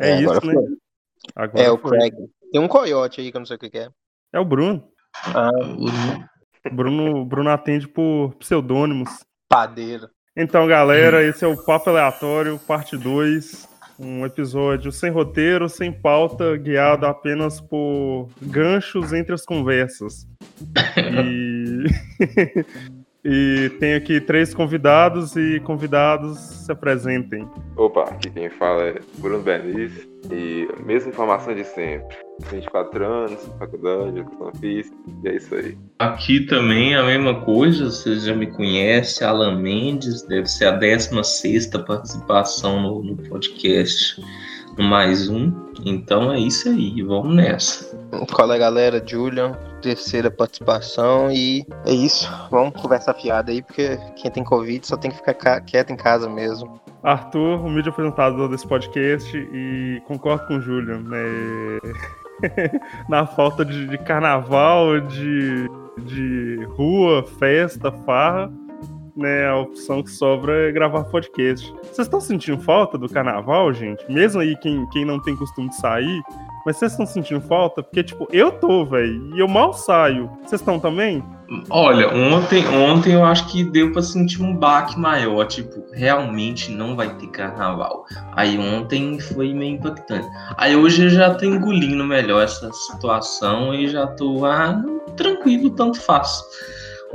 É, É, isso, agora né? foi. Agora É, o foi. Craig. Tem um coiote aí que eu não sei o que é. É o Bruno. Ah, Bruno, Bruno atende por pseudônimos. padeiro. Então, galera, esse é o Papo Aleatório, parte 2. Um episódio sem roteiro, sem pauta, guiado apenas por ganchos entre as conversas. E, e tem aqui três convidados e convidados se apresentem. Opa, aqui quem fala é Bruno Benício e a mesma informação de sempre. 24 anos, faculdade, educação física, e é isso aí. Aqui também a mesma coisa, vocês já me conhecem, Alan Mendes, deve ser a 16 participação no, no podcast, mais um. Então é isso aí, vamos nessa. Qual é, galera? Julian, terceira participação e é isso. Vamos conversar fiada aí, porque quem tem Covid só tem que ficar ca- quieto em casa mesmo. Arthur, o mídia apresentador desse podcast, e concordo com o Júlio, né? Na falta de, de carnaval, de, de rua, festa, farra, né? A opção que sobra é gravar podcast. Vocês estão sentindo falta do carnaval, gente? Mesmo aí quem, quem não tem costume de sair, mas vocês estão sentindo falta? Porque, tipo, eu tô, velho, e eu mal saio. Vocês estão também? Olha, ontem, ontem eu acho que deu pra sentir um baque maior, tipo, realmente não vai ter carnaval. Aí ontem foi meio impactante. Aí hoje eu já tô engolindo melhor essa situação e já tô ah, tranquilo, tanto faz.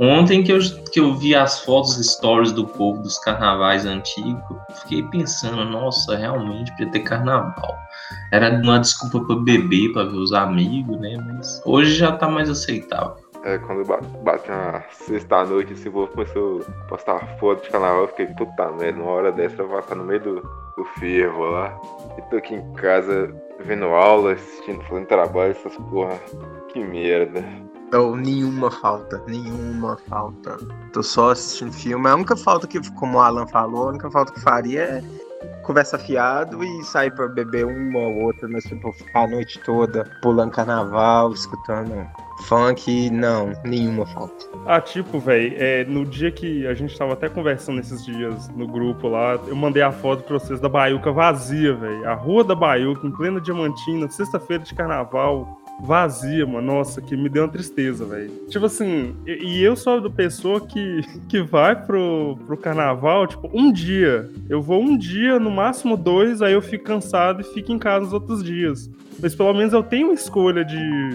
Ontem que eu, que eu vi as fotos stories do povo dos carnavais antigos, fiquei pensando, nossa, realmente podia ter carnaval. Era uma desculpa pra beber, pra ver os amigos, né? Mas hoje já tá mais aceitável. É, quando ba- bate uma sexta-noite, esse povo começou a postar foto de carnaval, eu fiquei, puta merda, uma hora dessa eu vou estar no meio do, do fervo lá. E tô aqui em casa vendo aula, assistindo, fazendo trabalho, essas porra. Que merda. Ou nenhuma falta, nenhuma falta. Tô só assistindo filme. A única falta que, como o Alan falou, a única falta que faria é conversa fiado e sair pra beber uma ou outra, mas tipo, ficar a noite toda pulando carnaval, escutando funk, não, nenhuma falta. Ah, tipo, velho, é, no dia que a gente tava até conversando esses dias no grupo lá, eu mandei a foto pra vocês da Baiuca vazia, velho. A rua da Baiuca, em plena Diamantina, sexta-feira de carnaval, vazia, mano. Nossa, que me deu uma tristeza, velho. Tipo assim, e, eu sou a pessoa que, que vai pro, pro carnaval, tipo, um dia. Eu vou um dia, no máximo dois, aí eu fico cansado e fico em casa os outros dias. Mas pelo menos eu tenho escolha de,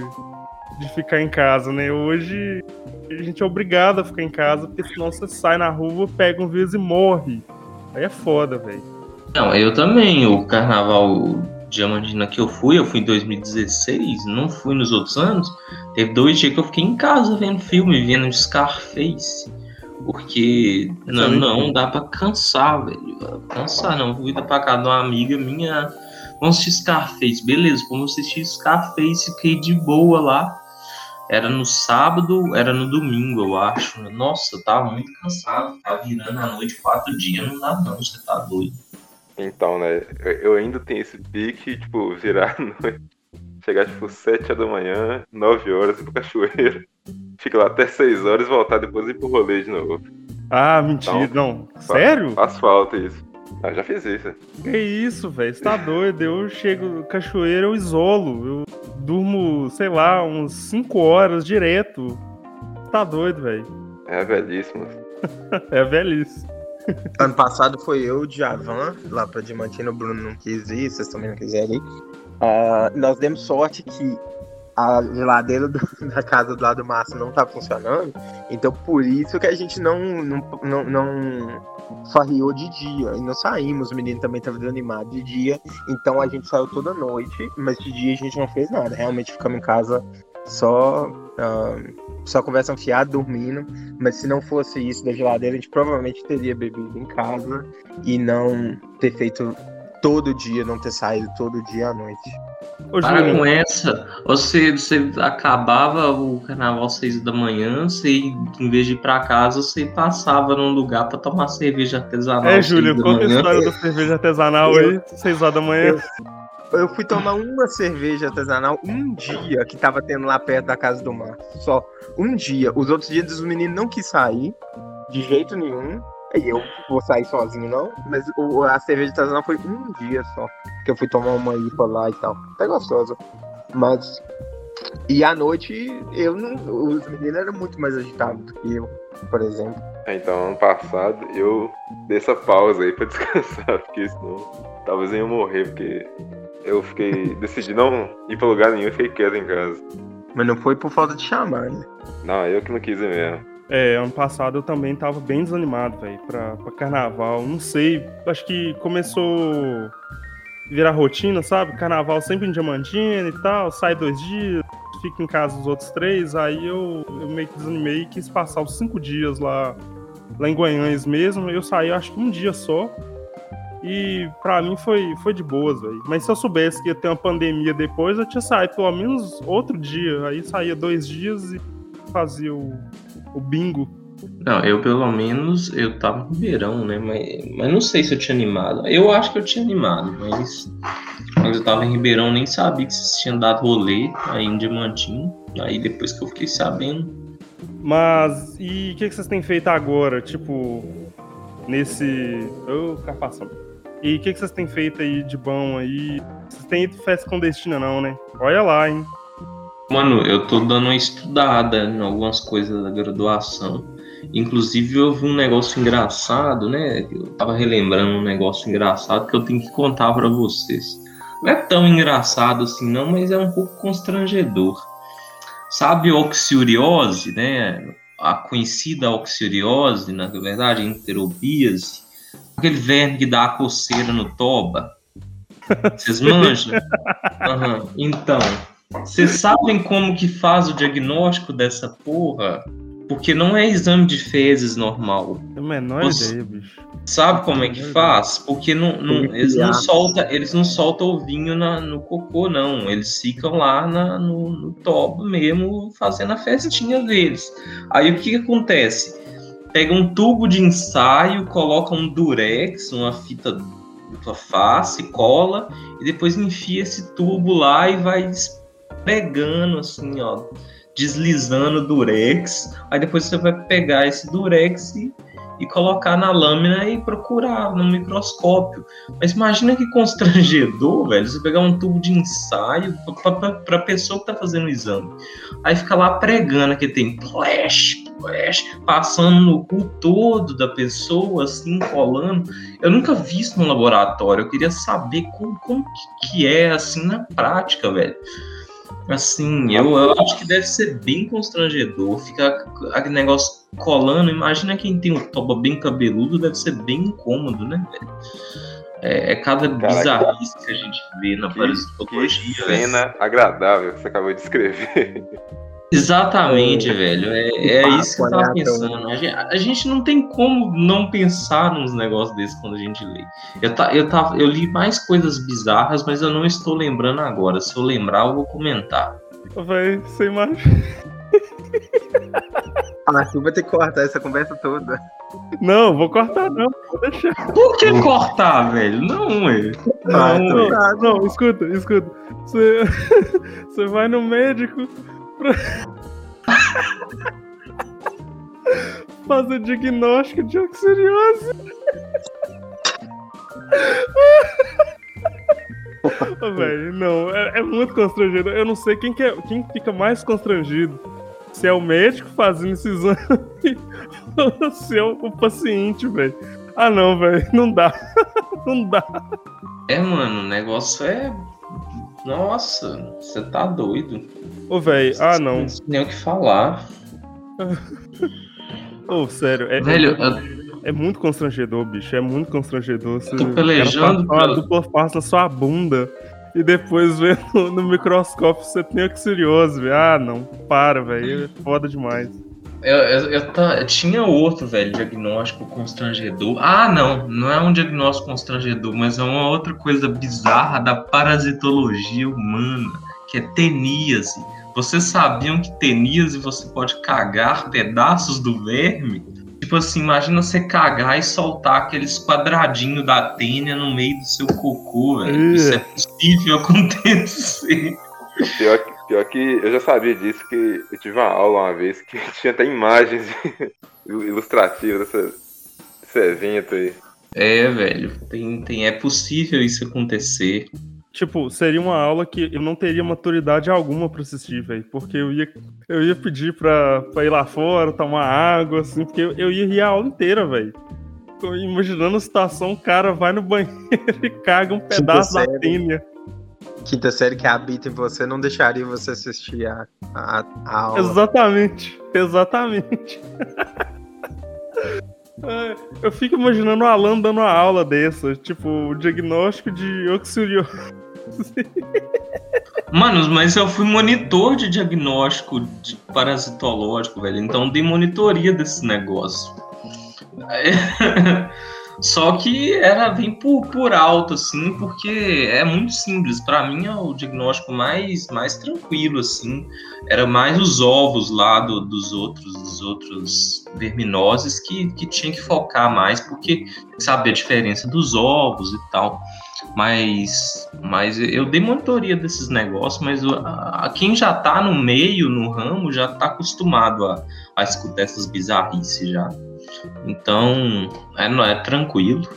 de ficar em casa, né? Hoje a gente é obrigado a ficar em casa, porque senão você sai na rua, pega um vírus e morre. Aí é foda, velho. Não, eu também. O carnaval Diamantina que eu fui, eu fui em 2016, não fui nos outros anos. Teve dois dias que eu fiquei em casa vendo filme, vendo Scarface. Porque não, Excelente. não dá pra cansar, velho. Cansar, não. Fui pra casa de uma amiga minha. Vamos assistir Scarface, beleza, vamos assistir Scarface, fiquei de boa lá. Era no sábado, era no domingo, eu acho. Nossa, eu tava muito cansado. Tava virando a noite quatro dias, não dá não, você tá doido. Então, né, eu- ainda tenho esse pique, tipo, virar a noite. Chegar, tipo, 7 da manhã, 9 horas, ir pro cachoeiro. Fica lá até 6 horas e voltar depois e ir pro rolê de novo. Ah, mentira. Não. Sério? Faz falta isso. Ah, já fiz isso. Que isso, velho? Você tá doido? Eu chego no cachoeiro, eu isolo. Eu durmo, sei lá, uns 5 horas direto. Tá doido, velho. É velhíssimo. É velhice. Ano passado foi eu, o Djavan, lá pra Diamantina, o Bruno não quis ir, vocês também não quiserem ir. Ah, nós demos sorte que a geladeira do- da casa do lado do Márcio não tá funcionando, então por isso que a gente não, não, não, não farriou de dia, e não saímos, o menino também tava desanimado de dia, então a gente saiu toda noite, mas de dia a gente não fez nada, realmente ficamos em casa só, ah, só conversa fiada, dormindo, mas se não fosse isso da geladeira, a gente provavelmente teria bebido em casa e não ter feito todo dia, não ter saído todo dia à noite. Ô, Para com Júlio, essa. Você, você acabava o carnaval às seis da manhã, você, em vez de ir pra casa, você passava num lugar pra tomar cerveja artesanal. é, Júlio, seis conta a história da cerveja artesanal aí, 6 horas da manhã. Eu fui tomar uma cerveja artesanal um dia que tava tendo lá perto da casa do mar. Só um dia. Os outros dias os meninos não quis sair, de jeito nenhum. E eu vou sair sozinho, não. Mas o, a cerveja artesanal foi um dia só. Que eu fui tomar uma IPA lá e tal. Até gostosa. Mas. E à noite, eu não. Os meninos eram muito mais agitados do que eu, por exemplo. É, Então, ano passado, eu dei essa pausa aí pra descansar, porque senão talvez eu ia morrer, porque eu fiquei. decidi não ir pra lugar nenhum e fiquei quieto em casa. Mas não foi por falta de chamar, né? Não, eu que não quis ir mesmo. É, ano passado eu também tava bem desanimado, velho, pra, pra carnaval. Não sei, acho que começou a virar rotina, sabe? Carnaval sempre em Diamantina e tal, sai dois dias, fica em casa os outros três. Aí eu, eu meio que desanimei e quis passar os cinco dias lá, lá em Guanhães mesmo. Eu saí acho que um dia só. E pra mim foi, foi de boas, velho. Mas se eu soubesse que ia ter uma pandemia depois, eu tinha saído pelo menos outro dia. Aí saía dois dias e fazia o, o bingo. Não, eu pelo menos eu tava no Ribeirão, né? Mas, mas não sei se eu tinha animado. Eu acho que eu tinha animado, mas quando eu tava em Ribeirão nem sabia que vocês tinham dado rolê aí em Diamantinho. Aí depois que eu fiquei sabendo. Mas e o que, que vocês têm feito agora? Tipo, nesse. Ô, carpação. E o que, que vocês têm feito aí de bom aí? Vocês têm ido festa clandestina, não, né? Olha lá, hein? Mano, eu tô dando uma estudada em algumas coisas da graduação. Inclusive eu vi um negócio engraçado, né? Eu tava relembrando um negócio engraçado que eu tenho que contar pra vocês. Não é tão engraçado assim, não, mas é um pouco constrangedor. Sabe a oxuriose, né? A conhecida oxuriose, na verdade, enterobíase. Aquele verme que dá a coceira no toba. Vocês manjam? Aham. Então, vocês sabem como que faz o diagnóstico dessa porra? Porque não é exame de fezes normal. É a menor Você- ideia, bicho. Sabe como é que faz? Porque não, não- eles não soltam, eles não soltam o vinho na- no cocô, não. Eles ficam lá na- no, no toba mesmo, fazendo a festinha deles. Aí o que, que acontece? Pega um tubo de ensaio, coloca um durex, uma fita dupla face, cola, e depois enfia esse tubo lá e vai pregando assim, ó, deslizando o durex. Aí depois você vai pegar esse durex e, e colocar na lâmina e procurar no microscópio. Mas imagina que constrangedor, velho, você pegar um tubo de ensaio para a pessoa que tá fazendo o exame. Aí fica lá pregando que tem flash, passando no cu todo da pessoa, assim, colando. Eu nunca vi isso no laboratório. Eu queria saber como, como que, que é, assim, na prática, velho. Assim, eu, eu acho que deve ser bem constrangedor. Ficar aquele negócio colando. Imagina quem tem um toba bem cabeludo, deve ser bem incômodo, né, velho? É, é cada bizarrice que a gente vê na Que, que parasitologia. velho. cena agradável que você acabou de escrever. Exatamente, velho. É, é isso que eu tava pensando. A gente, a gente não tem como não pensar nos negócios desses quando a gente lê. Eu, ta, eu, tava, eu li mais coisas bizarras, mas eu não estou lembrando agora. Se eu lembrar, eu vou comentar. Véi, você imagina. Ah, tu vai ter que cortar essa conversa toda. Não, vou cortar, não. Vou deixar. Por que cortar, velho? Não, velho. Ah, Não, não, não, escuta, escuta. Você, você vai no médico pra fazer diagnóstico de oxiriose. Velho, não, é, é muito constrangedor. Eu não sei quem, que é, quem fica mais constrangido. Se é o médico fazendo esse exame ou se é o, o paciente, velho. Ah, não, velho, não dá. Não dá. É, mano, o negócio é. Nossa, você tá doido. Ô, velho, ah, não. Não nem o que falar. Ô, sério, é, Velho, é, eu, é muito constrangedor, bicho. É muito constrangedor. Você, tô pelejando uma dupla face na sua bunda e depois vê no, no microscópio você tem oxiriose, velho. Ah, não. Para, velho. É foda demais. Eu, eu, eu tá- eu tinha outro, velho, diagnóstico constrangedor. Ah, não, não é um diagnóstico constrangedor, mas é uma outra coisa bizarra da parasitologia humana, que é teníase. Vocês sabiam que teníase você pode cagar pedaços do verme? Tipo assim, imagina você cagar e soltar aqueles quadradinhos da tênia no meio do seu cocô, velho. Isso é possível acontecer. Pior, que- pior que eu já sabia disso, que eu tive uma aula uma vez que tinha até imagens ilustrativas dessa, esse evento aí. É, velho, tem, tem, é possível isso acontecer. Tipo, seria uma aula que eu não teria maturidade alguma pra assistir, velho. Porque eu ia, eu ia pedir pra, pra ir lá fora, tomar água, assim, porque eu, eu ia rir a aula inteira, velho. Imaginando a situação, o cara vai no banheiro e caga um pedaço da tênia. Quinta série que habita em você não deixaria você assistir a, a, a aula. Exatamente, exatamente. É, eu fico imaginando o Alan dando uma aula dessa, tipo, o diagnóstico de oxuriose. Mano, mas eu fui monitor de diagnóstico de parasitológico, velho. Então dei monitoria desse negócio. Só que era bem por, por alto, assim, porque é muito simples. Para mim é o diagnóstico mais, mais tranquilo, assim. Era mais os ovos lá do, dos outros dos outros verminoses que, que tinha que focar mais, porque saber a diferença dos ovos e tal. Mas, mas eu dei monitoria desses negócios, mas a, a quem já tá no meio, no ramo, já tá acostumado a, a escutar essas bizarrices já. Então, é, não é tranquilo.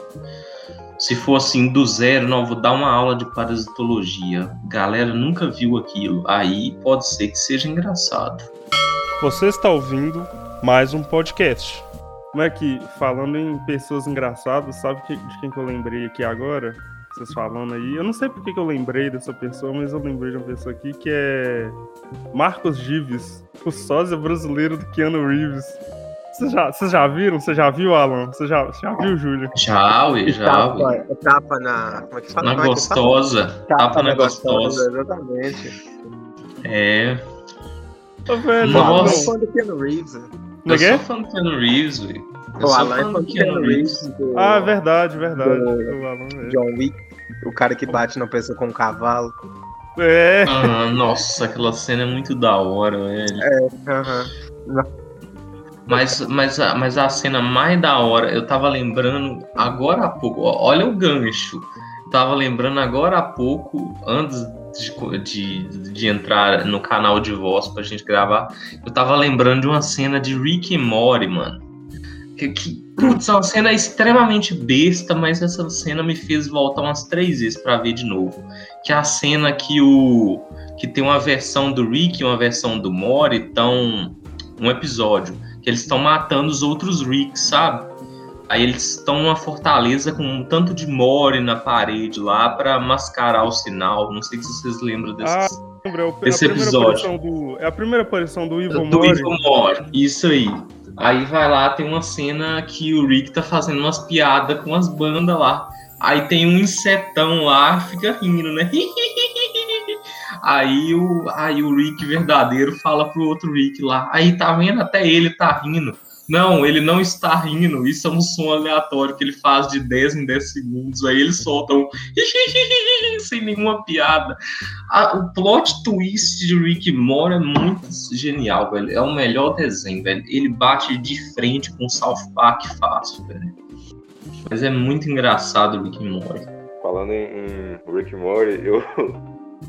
Se for assim do zero, não, vou dar uma aula de parasitologia. Galera nunca viu aquilo. Aí pode ser que seja engraçado. Você está ouvindo mais um podcast. Como é que, falando em pessoas engraçadas, sabe de quem que eu lembrei aqui agora? Vocês falando aí. Eu não sei porque que eu lembrei dessa pessoa, mas eu lembrei de uma pessoa aqui que é Marcos Gives, o sósia brasileiro do Keanu Reeves. Vocês já, vocês já viram? Você já viu, Alan? Você já, você já viu, Júlio? Já, ui, já. Tapa, é tapa na. Como é que fala? Na gostosa. Tapa, Tapa na na gostosa. Exatamente. É. Ô, velho, Pô, Alan é Nossa. fã do Keanu Reeves. né? É Eu é? sou fã do Keanu Reeves, velho. Eu O sou Alan é fã do Keanu Reeves. do Ah, verdade, verdade. Do- O Alan é. John Wick. O cara que bate na pessoa com um cavalo. É. Ah, nossa, aquela cena é muito da hora, velho. Aham. Mas, mas, mas a cena mais da hora, eu tava lembrando agora há pouco, olha o gancho. Tava lembrando agora há pouco, antes de, de, de entrar no canal de voz pra gente gravar, eu tava lembrando de uma cena de Rick e Morty, mano. Que, que putz, é uma cena extremamente besta, mas essa cena me fez voltar umas três vezes pra ver de novo. Que é a cena que o. que tem uma versão do Rick e uma versão do Morty, então. um episódio que eles estão matando os outros Ricks, sabe? Aí eles estão numa fortaleza com um tanto de more na parede lá pra mascarar o sinal. Não sei se vocês lembram desses. Lembra, é o- Esse a primeira episódio. aparição do, é a primeira aparição do Ivo do Mori. Evil Mori. Isso aí. Aí vai lá, tem uma cena que o Rick tá fazendo umas piadas com as bandas lá. Aí tem um insetão lá, fica rindo, né? Aí o, aí o Rick verdadeiro fala pro outro Rick lá. Aí tá vendo? Até ele tá rindo. Não, ele não está rindo. Isso é um som aleatório que ele faz de 10 em 10 segundos. Aí eles soltam sem nenhuma piada. A- o plot twist de Rick e Morty é muito genial, velho. É o melhor desenho, velho. Ele bate de frente com o South Park fácil, velho. Mas é muito engraçado o Rick e Morty. Falando em, em Rick Morty, eu,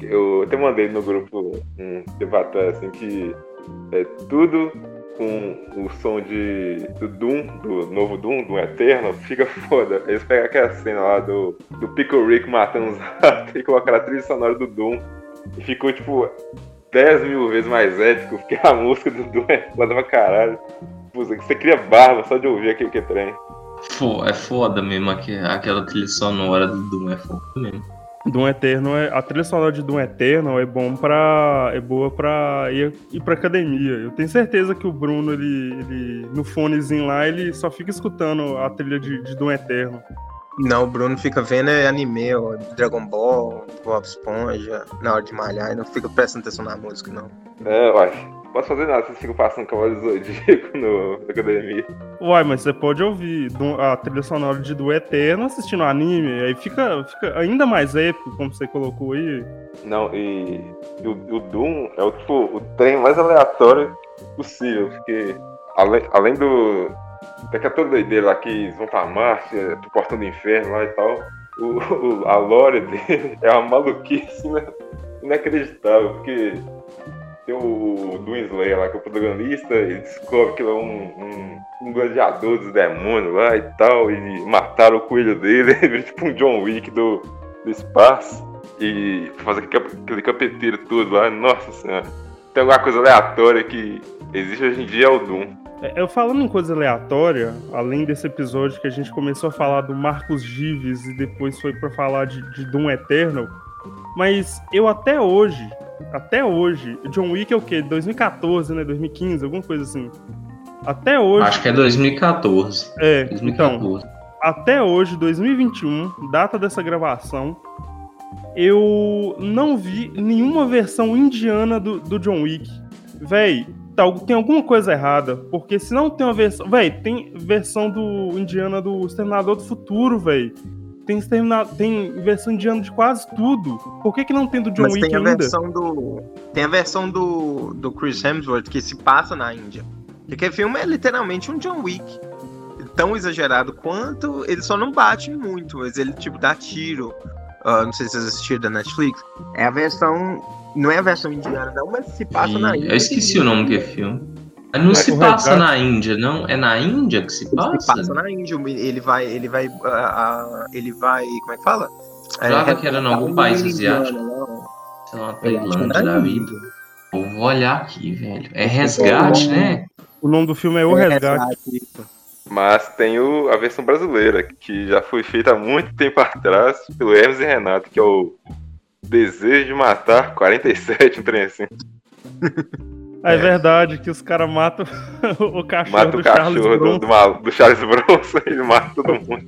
eu até mandei no grupo um tempo assim, que é tudo com o som de, do Doom, do novo Doom, do Eterno, fica foda. Eles pegam aquela cena lá do, do Pickle Rick matando os ratos e colocaram a trilha sonora do Doom. E ficou, tipo, 10 mil vezes mais épico, porque a música do Doom é foda pra caralho. Você cria barba só de ouvir aquele que trem. Fo- é foda mesmo aque- aquela trilha sonora do Doom, é foda mesmo. Doom Eterno é, a trilha sonora de Doom Eterno é bom para é boa pra ir, ir pra academia. Eu tenho certeza que o Bruno ele, ele no fonezinho lá ele só fica escutando a trilha de, de Doom Eterno. Não, o Bruno fica vendo é anime, ó, Dragon Ball, Bob Esponja, na hora de malhar, e não fica prestando atenção na música, não. É, uai. Não posso fazer nada, vocês ficam passando cavalo zodíaco no, na academia. Uai, mas você pode ouvir a trilha sonora de Doom Eterno assistindo anime, aí fica, fica ainda mais épico, como você colocou aí. Não, e, e o, o Doom é o, tipo, o trem mais aleatório possível, porque além, além do. Daquela toda doideira lá que eles vão pra Marte, é, pro portão do inferno lá e tal, o, o- a lore dele é uma maluquice ina- inacreditável, porque tem o do Slayer lá, que é o protagonista, ele descobre que ele é um, um, um gladiador dos demônios lá e tal, e mataram o coelho dele, ele vira tipo um John Wick do, do espaço, e faz aquele, aquele capeteiro todo lá, nossa senhora. Tem alguma coisa aleatória que existe hoje em dia é o Doom. É, Eu falando em coisa aleatória, além desse episódio que a gente começou a falar do Marcos Gives e depois foi pra falar de, de Doom Eternal, mas eu até hoje, até hoje, John Wick é o quê? 2014, né? 2015, alguma coisa assim. Até hoje. Acho que é 2014. É, então, 2014. até hoje, 2021, data dessa gravação, eu não vi nenhuma versão indiana do, do John Wick. Véi, tá- tem alguma coisa errada, porque se não tem uma versão. Véi, tem versão do indiana do Exterminador do Futuro, véi. Tem, tem versão indiana de quase tudo. Por que, que não tem do John Mas Wick tem a ainda? versão do. Tem a versão do, do Chris Hemsworth que se passa na Índia. E aquele filme é literalmente um John Wick. Tão exagerado quanto. Ele só não bate muito, mas ele tipo dá tiro. Ah, não sei se vocês assistiram da Netflix. É a versão. Não é a versão indiana, não, mas se passa na E Índia. eu esqueci o nome do filme. Mas Não se passa resgate. na Índia, não? É na Índia que se passa? se passa na Índia. Ele vai. Ele vai. ah, ah, ele vai. Como é que fala? Jurava que era em algum país asiático. Sei lá, é Tailândia na da Índia. vida. Eu vou olhar aqui, velho. É resgate, né? O nome do filme é O É, Resgate. isso. Mas tem o, a versão brasileira, que já foi feita há muito tempo atrás pelo Hermes e Renato, que é o Desejo de Matar 47, um trem assim. É, verdade que os caras matam o cachorro Mata do o Charles cachorro do, Bronson. do, mal- do Charles Bronson, ele mata todo mundo.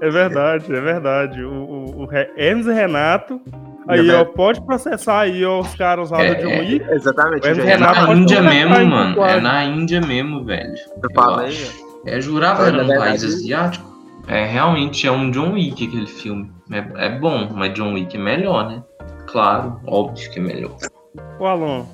É verdade, é verdade. O, o, o Hermes e Renato. Aí, É ó, pode processar aí ó, os caras lá É, do John é. Wick. Exatamente. É já É Renato na Índia mesmo, mano. É na Índia mesmo, velho. Eu falei. acho. É, jurava que era um país asiático. É, realmente é um John Wick aquele filme. É, é bom, mas John Wick é melhor, né? Claro, óbvio que é melhor. Ô, Alan.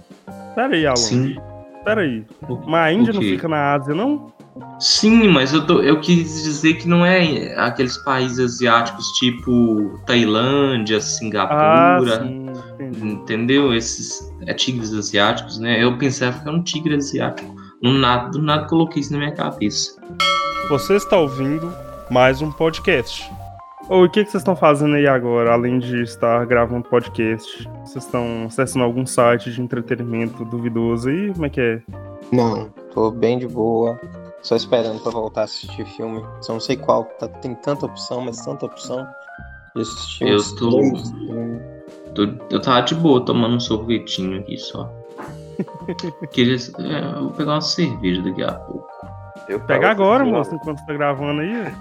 Pera aí, Alan. Sim. Pera aí. Mas a Índia não fica na Ásia, não? Sim, mas eu, tô- eu quis dizer que não é aqueles países asiáticos tipo Tailândia, Ah, Singapura, sim. Entendi. entendeu? Esses é, tigres asiáticos, né? Eu pensava que era um tigre asiático. Do nada, do nada coloquei isso na minha cabeça. Você está ouvindo mais um podcast. O que, que vocês estão fazendo aí agora, além de estar gravando podcast? Vocês estão acessando algum site de entretenimento duvidoso aí? Como é que é? Não, tô bem de boa. Só esperando pra voltar a assistir filme. Só não sei qual. tá- tem tanta opção, mas tanta opção. De assistir Eu tô-. Tô- eu tava de boa tomando um sorvetinho aqui só. Queria, é, eu vou pegar uma cerveja daqui a pouco. Eu Pega agora, moço, enquanto você tá gravando aí.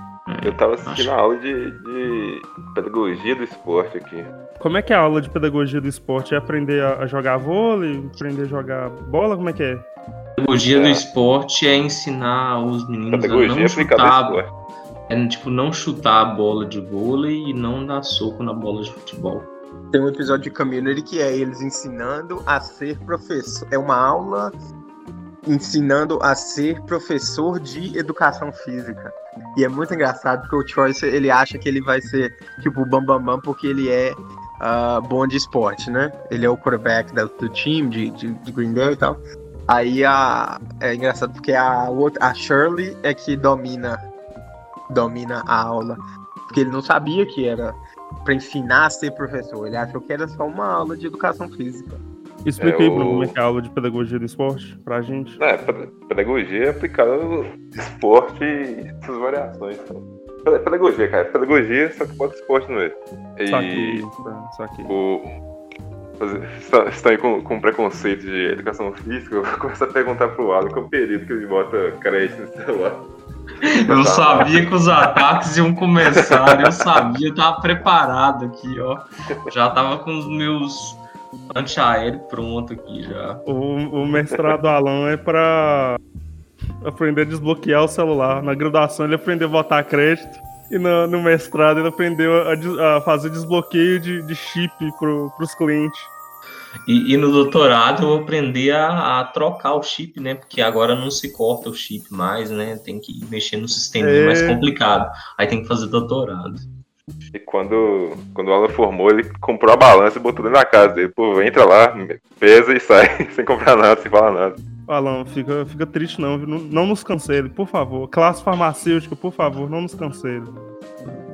Eu tava assistindo a aula de, de pedagogia do esporte aqui. Como é que é a aula de pedagogia do esporte? É aprender a a jogar vôlei? Aprender a jogar bola? Como é que é? Pedagogia do É. esporte é ensinar os meninos a Pedagogia não aplicada chutar, ao esporte. é tipo não chutar a bola de vôlei e não dar soco na bola de futebol. Tem um episódio de Community que é eles ensinando a ser professor. É uma aula ensinando a ser professor de educação física. E é muito engraçado porque o Choice ele acha que ele vai ser tipo o Bambambam Bam Bam porque ele é ah, bom de esporte, né? Ele é o quarterback do, do time de, de, de Green Bay e tal. Aí a, é engraçado porque a, a Shirley é que domina domina a aula. Porque ele não sabia que era pra ensinar a ser professor. Ele achou que era só uma aula de educação física. Explica É, aí, o- como é que é a aula de pedagogia do esporte pra gente. É, ped- pedagogia aplicada ao esporte e suas variações. então. Peda- Pedagogia, cara. Pedagogia, só que bota esporte no meio. E Saquei, tá, saquei. o. Estão estão aí com, com preconceito de educação física, eu começo a perguntar pro Alan qual período que ele bota crédito no celular. Eu Tá. sabia que os ataques iam começar, eu sabia, eu tava preparado aqui, ó. Já tava com os meus antiaéreos pronto aqui já. O, o mestrado do Alan é pra aprender a desbloquear o celular. Na graduação ele aprendeu a botar crédito. E no, no mestrado ele aprendeu a, a fazer desbloqueio de, de chip pro, pros clientes. E, e no doutorado eu aprendi a, a trocar o chip, né? Porque agora não se corta o chip mais, né? Tem que mexer no sistema É. mais complicado. Aí tem que fazer doutorado. E quando, quando o Alan formou, ele comprou a balança e botou dentro da casa dele. Pô, entra lá, pesa e sai, sem comprar nada, sem falar nada. Alan, fica, fica triste não, viu? não, não nos cancele, por favor. Classe farmacêutica, por favor, não nos cancele.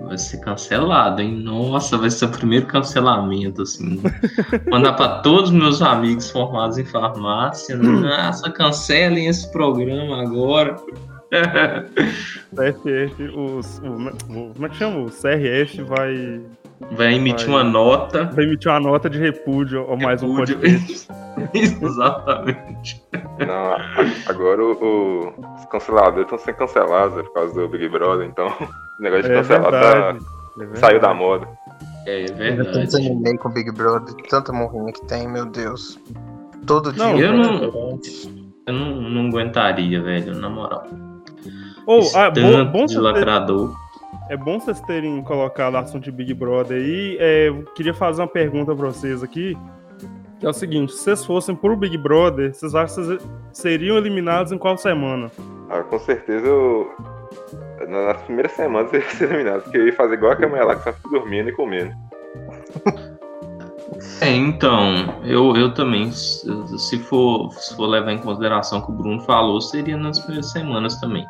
Vai ser cancelado, hein? Nossa, vai ser o primeiro cancelamento, assim. Mandar pra todos os meus amigos formados em farmácia. Nossa, cancelem esse programa agora. CFF, os, o, como é que chama? O CRF vai. Vai emitir vai, uma nota. Vai emitir uma nota de repúdio ao repúdio. mais um podcast. Exatamente. Não, agora o, o, os canceladores estão sendo cancelados por causa do Big Brother, então o negócio de é cancelar tá, é saiu da moda. É, é verdade. Eu desanimei com o Big Brother, tanta morrinha que tem, meu Deus. Todo não, dia. Eu não, eu não, não aguentaria, velho, na moral. Ou, oh, ah, bom, bom de lacrador. É bom vocês terem colocado o assunto de Big Brother aí. É, queria fazer uma pergunta pra vocês aqui. Que é o seguinte: se vocês fossem pro Big Brother, vocês acham que vocês seriam eliminados em qual semana? Ah, com certeza eu. Nas primeiras semanas eu ia ser eliminado, porque eu ia fazer igual a Camila lá, que só fica dormindo e comendo. É, então, eu, eu também, se for, se for levar em consideração o que o Bruno falou, seria nas primeiras semanas também.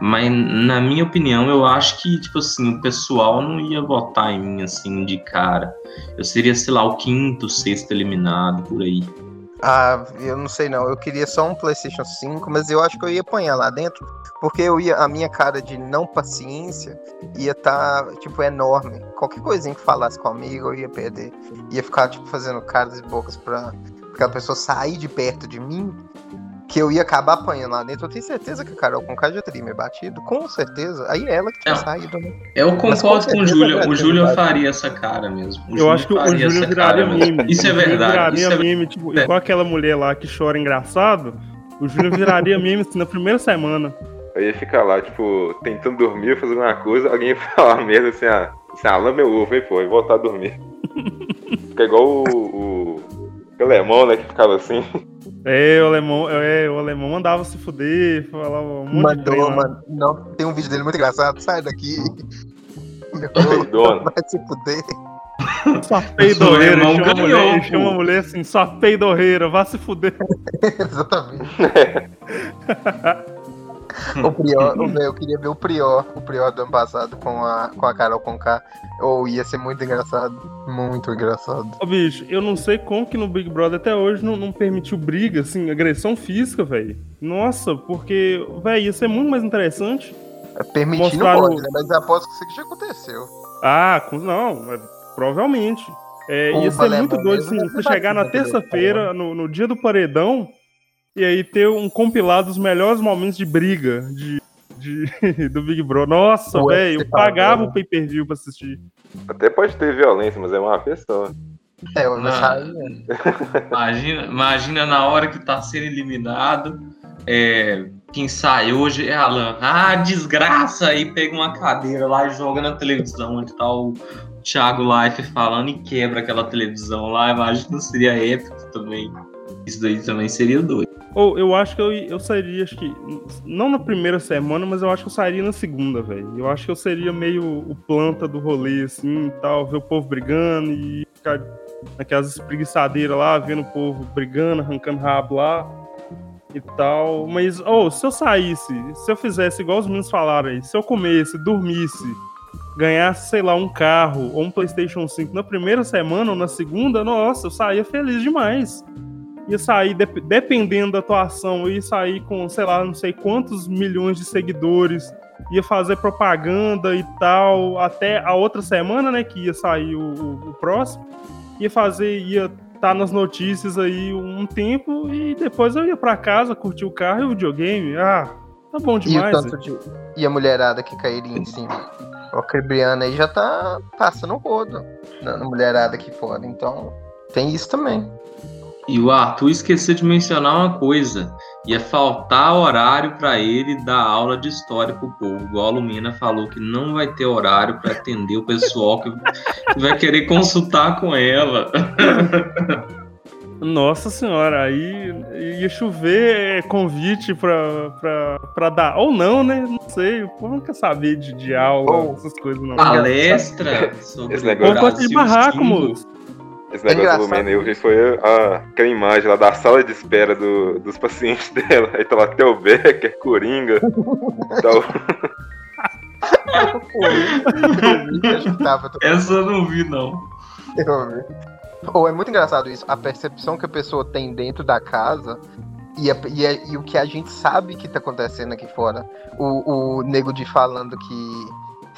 Mas, na minha opinião, eu acho que, tipo assim, o pessoal não ia votar em mim, assim, de cara. Eu seria, sei lá, o quinto, sexto eliminado, por aí. Ah, eu não sei não. Eu queria só um PlayStation 5, mas eu acho que eu ia apanhar lá dentro, porque eu ia, a minha cara de não paciência ia estar, tá, tipo, enorme. Qualquer coisinha que falasse comigo, eu ia perder. Ia ficar, tipo, fazendo caras e bocas pra aquela pessoa sair de perto de mim que eu ia acabar apanhando lá dentro. Eu tenho certeza que a Carol com já teria me batido, com certeza. Aí ela que tinha Não. saído, né? Eu concordo com, com o Júlio. O Júlio faria essa cara mesmo. O eu acho que o Júlio viraria meme. Isso é verdade. Viraria isso é... meme, tipo, é. igual aquela mulher lá que chora engraçado. O Júlio viraria meme assim, na primeira semana. Eu ia ficar lá, tipo, tentando dormir, fazer alguma coisa, alguém ia falar mesmo assim, ah, assim, ah, lama meu ovo, hein, pô, e voltar a dormir. Fica igual o, o, o alemão, né, que ficava assim. É, o alemão, é, o alemão mandava se fuder, falava um monte Mandou, de mano. Não, tem um vídeo dele muito engraçado. Sai daqui. Meu vai se fuder. Só peidorreira, chama, ganhou, mulher, chama a mulher assim, só peidorreira, vá se fuder. Exatamente. o Prior, o meu, eu queria ver o Prior, o Prior do ano passado com a, com a Carol Conká. Ou oh, ia ser muito engraçado. Muito engraçado. Ô, bicho, eu não sei como que no Big Brother até hoje não, não permitiu briga, assim, agressão física, velho. Nossa, porque, velho, ia ser muito mais interessante. É, permitir não pode, né? Mas aposto que isso já aconteceu. Ah, não, é, provavelmente. É, ia ser muito doido assim, você chegar na terça-feira, no, no dia do paredão, e aí ter um compilado dos melhores momentos de briga de, de do Big Brother. Nossa, velho, eu pagava o pay-per-view pra assistir. Até pode ter violência, mas é uma pessoa. É, eu não imagina, imagina na hora que tá sendo eliminado, é, quem sai hoje é Alan. Ah, desgraça! Aí pega uma cadeira lá e joga na televisão onde tá o Thiago Life falando e quebra aquela televisão lá. Imagina, seria épico também. Isso daí também seria doido. Ou eu acho que eu, eu sairia, acho que. Não na primeira semana, mas eu acho que eu sairia na segunda, velho. Eu acho que eu seria meio o planta do rolê, assim e tal, ver o povo brigando e ficar naquelas espreguiçadeiras lá, vendo o povo brigando, arrancando rabo lá e tal. Mas, ou, oh, se eu saísse, se eu fizesse igual os meninos falaram aí, se eu comesse, dormisse, ganhasse, sei lá, um carro ou um PlayStation 5 na primeira semana ou na segunda, nossa, eu saía feliz demais ia sair, dependendo da atuação, ia sair com, sei lá, não sei quantos milhões de seguidores, ia fazer propaganda e tal, até a outra semana, né, que ia sair o, o, o próximo, ia fazer, ia estar tá nas notícias aí um tempo e depois eu ia para casa, curtir o carro e o videogame. Ah, tá bom demais. E, de... e a mulherada que cairia em cima? O Cribriano aí já tá passando rodo na mulherada aqui fora, então tem isso também. E o Arthur esqueceu de mencionar uma coisa. Ia faltar horário para ele dar aula de história pro povo. Igual a Lumina falou que não vai ter horário para atender o pessoal que vai querer consultar com ela. Nossa senhora, aí ia chover convite pra, pra, pra dar. Ou não, né? Não sei. O povo não quer saber de, de aula, Ou- essas coisas, não. Palestra sobre Esse O negócio- povo gosta de barraco, moço. Esse negócio do engraçado. Lumena eu vi foi a, aquela imagem lá da sala de espera do- dos pacientes dela. Aí tá lá Theo Becker, Coringa. tal. Tava, Essa eu não vi, não. Eu vi. Ou é muito engraçado isso, a percepção que a pessoa tem dentro da casa e, a- e a- e o que a gente sabe que tá acontecendo aqui fora. O, o Nego de falando que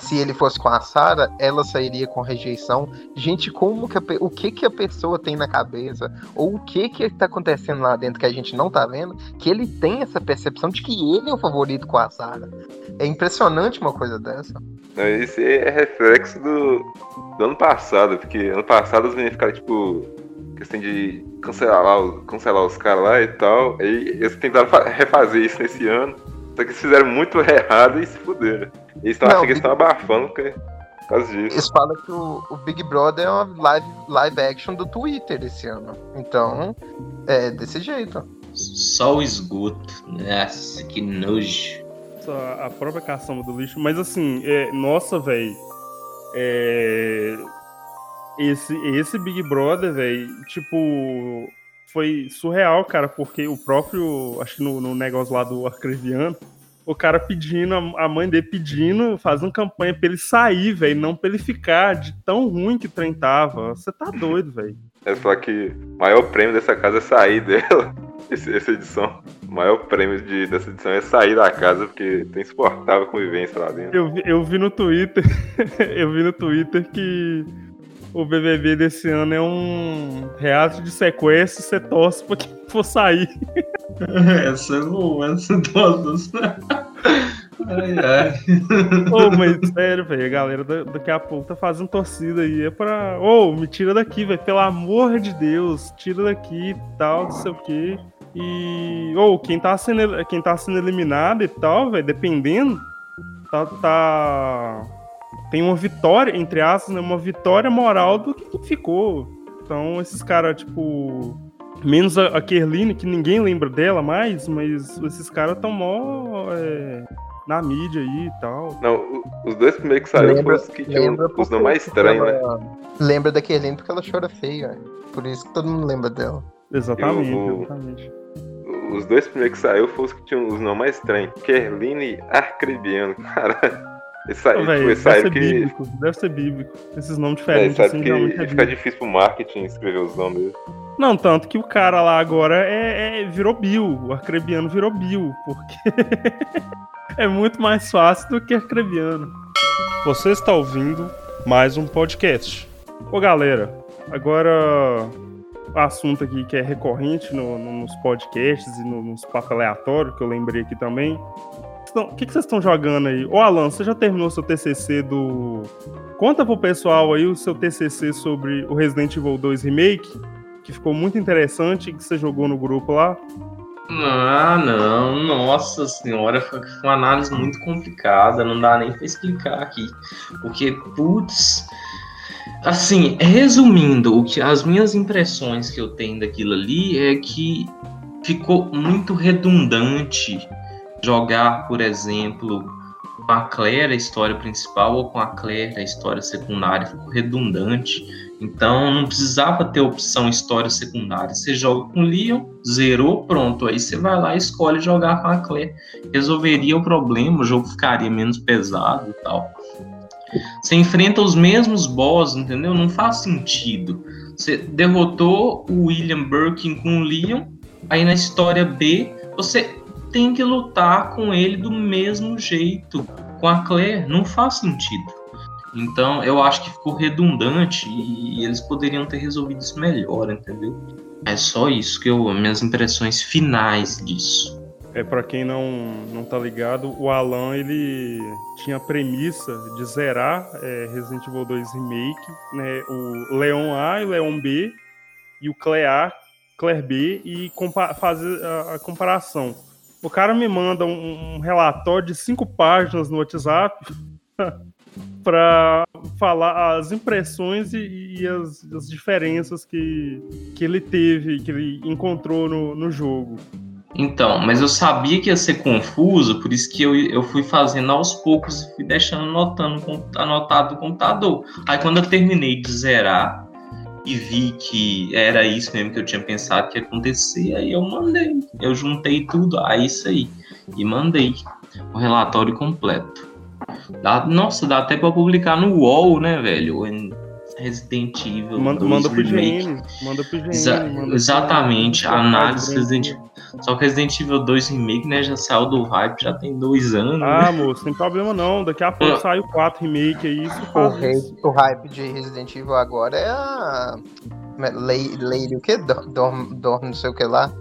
se ele fosse com a Sarah, ela sairia com rejeição. Gente, como que a o que que a pessoa tem na cabeça? Ou o que que tá acontecendo lá dentro que a gente não tá vendo? Que ele tem essa percepção de que ele é o favorito com a Sarah. É impressionante uma coisa dessa. Isso é reflexo do, do ano passado, porque ano passado os meninos ficaram, tipo, questão de cancelar, cancelar os caras lá e tal. Aí eles tentaram fa- refazer isso nesse ano. Só que eles fizeram muito errado e se fuderam. Eles estão achando que eles estão abafando porque, por causa disso. Eles falam que o, o Big Brother é uma live, live action do Twitter esse ano. Então, é desse jeito. Só o esgoto. Nossa, que nojo. Só a própria caçamba do lixo. Mas assim, é, nossa, velho. É, esse, esse Big Brother, velho, tipo, foi surreal, cara, porque o próprio, acho que no, no negócio lá do Arcreviano, o cara pedindo, a mãe dele pedindo, fazendo campanha pra ele sair, velho, não pra ele ficar de tão ruim que o trem tava. Você tá doido, velho. É só que o maior prêmio dessa casa é sair dela. Esse- essa edição. O maior prêmio de, dessa edição é sair da casa, porque tem insuportável convivência lá dentro. Eu, vi- eu vi no Twitter, eu vi no Twitter que o BBB desse ano é um reality de sequestro, você torce pra quem for sair. Essa é boa, essa todas. Ai, ai. Ô, mas sério, velho, a galera da- daqui a pouco tá fazendo torcida aí, é pra... Ô, me tira daqui, velho, pelo amor de Deus, tira daqui e tal, não sei o quê. E, ou, quem tá sendo, quem tá sendo eliminado e tal, velho, dependendo, tá, tá... Tem uma vitória, entre aspas, né, uma vitória moral do que quem ficou. Então, esses caras, tipo... Menos a, a Kerline, que ninguém lembra dela mais, mas esses caras tão mó... é, na mídia aí e tal. Não, os dois primeiros que saíram foram os que tinham lembra os nomes mais estranhos, né? Lembra da Kerline porque ela chora feia. Por isso que todo mundo lembra dela. Exatamente, Eu- exatamente. Os dois primeiros que saíram foram os que tinham os nomes mais estranhos. Kerline Arcrebiano, cara. Eles Ô, saíram, véi, tipo, deve ser saíram que. bíblico, deve ser bíblico. Esses nomes É, diferentes, sabe assim, que é fica difícil pro marketing escrever os nomes. Não, tanto que o cara lá agora é, é- virou Bill, o Arcrebiano virou Bill, porque é muito mais fácil do que Arcrebiano. Você está ouvindo mais um podcast. Ô galera, agora o assunto aqui que é recorrente no- no- nos podcasts e no- nos papos aleatórios, que eu lembrei aqui também. Então, O que, que vocês estão jogando aí? Ô Alan, você já terminou seu TCC do... Conta pro pessoal aí o seu TCC sobre o Resident Evil 2 Remake, que ficou muito interessante, que você jogou no grupo lá. Ah, não, nossa senhora, foi uma análise muito complicada, não dá nem pra explicar aqui. Porque, putz, assim, resumindo, o que as minhas impressões que eu tenho daquilo ali é que ficou muito redundante jogar, por exemplo, com a Claire a história principal ou com a Claire a história secundária, ficou redundante. Então não precisava ter opção história secundária. Você joga com Leon, zerou, pronto. Aí você vai lá e escolhe jogar com a Claire. Resolveria o problema, o jogo ficaria menos pesado e tal. Você enfrenta os mesmos boss, entendeu? Não faz sentido. Você derrotou o William Birkin com o Leon, aí na história B você tem que lutar com ele do mesmo jeito. Com a Claire, não faz sentido. Então, eu acho que ficou redundante e eles poderiam ter resolvido isso melhor, entendeu? É só isso que eu, minhas impressões finais disso. É, para quem não, não tá ligado, o Alan, ele tinha a premissa de zerar é, Resident Evil 2 Remake, né, o Leon A e Leon B, e o Claire A, Claire B, e fazer a, a comparação. O cara me manda um, um relatório de cinco páginas no WhatsApp, para falar as impressões e, e as, as, diferenças que, que ele teve, que ele encontrou no, no jogo. Então, mas eu sabia que ia ser confuso, por isso que eu, eu fui fazendo aos poucos e fui deixando anotando, anotado no computador. Aí quando eu terminei de zerar e vi que era isso mesmo que eu tinha pensado que ia acontecer, aí eu mandei. Eu juntei tudo, aí isso aí. E mandei o relatório completo. Dá, nossa, dá até pra publicar no UOL, né, velho? Resident Evil manda, 2 manda pro GM, manda pro GM. Exa manda exatamente, pro análise Resident Evil. Só que Resident Evil 2 Remake, né, já saiu do hype, já tem dois anos. Ah, né? moço, tem problema não. Daqui a pouco sai o 4 Remake aí. O, rei, o hype de Resident Evil agora é a. Lady, Lady o que? Dorm, Dorm, não sei o que lá.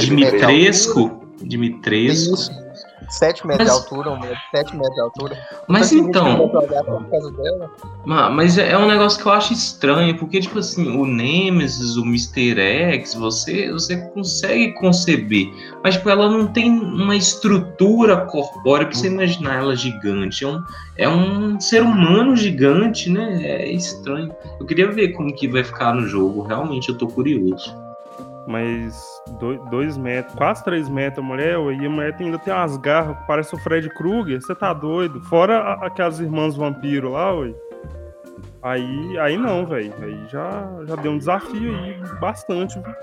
Dimitrescu? Dimitrescu. Isso. 7 metros mas... de altura, um metro, 7 metros de altura. Mas então. Mas é um negócio que eu acho estranho, porque, tipo assim, o Nemesis, o Mr. X, você, você consegue conceber. Mas, tipo, ela não tem uma estrutura corpórea pra você imaginar ela gigante. É um, é um ser humano gigante, né? É estranho. Eu queria ver como que vai ficar no jogo. Realmente, eu tô curioso. Mas dois, dois metros, quase três metros, a mulher, e a mulher ainda tem umas garras que parece o Fred Krueger, você tá doido? Fora aquelas irmãs vampiro lá, oi. Aí, aí não, velho. Aí já, já deu um desafio aí, bastante. Viu?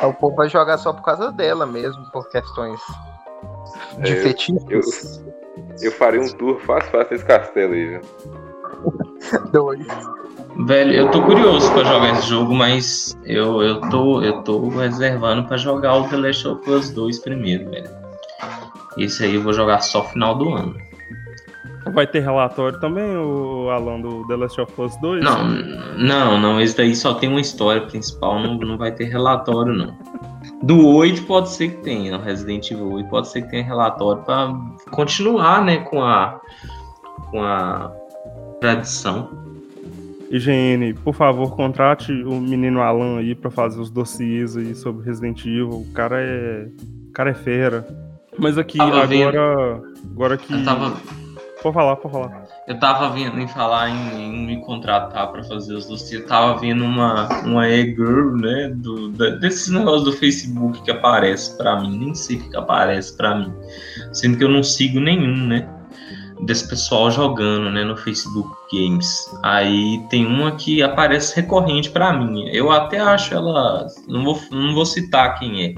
É, o povo vai jogar só por causa dela mesmo, por questões de é, fetiches. Eu, eu faria um tour fácil, fácil nesse castelo aí, viu? Dois. Velho, eu tô curioso pra jogar esse jogo, mas eu, eu, tô, eu tô reservando pra jogar o The Last of Us 2 primeiro, velho. Esse aí eu vou jogar só final do ano. Vai ter relatório também, o Alan, do The Last of Us 2? Não, não, não. Esse daí só tem uma história principal, não, não vai ter relatório, não. Do 8 pode ser que tenha, Resident Evil 8 pode ser que tenha relatório pra continuar, né, com a, com a tradição. IGN, por favor, contrate o menino Alan aí para fazer os dossiês aí sobre Resident Evil. O cara é. O cara é fera. Mas aqui, agora. Vendo... Agora que. Eu tava... Pode falar, pode falar. Eu tava vendo em falar em, em me contratar para fazer os dossiês. Eu tava vendo uma, uma e-girl, né? Do, da, desses negócios do Facebook que aparece para mim. Nem sei o que aparece para mim. Sendo que eu não sigo nenhum, né? Desse pessoal jogando, né, no Facebook Games. Aí tem uma que aparece recorrente para mim. Eu até acho ela, não vou, não vou citar quem é,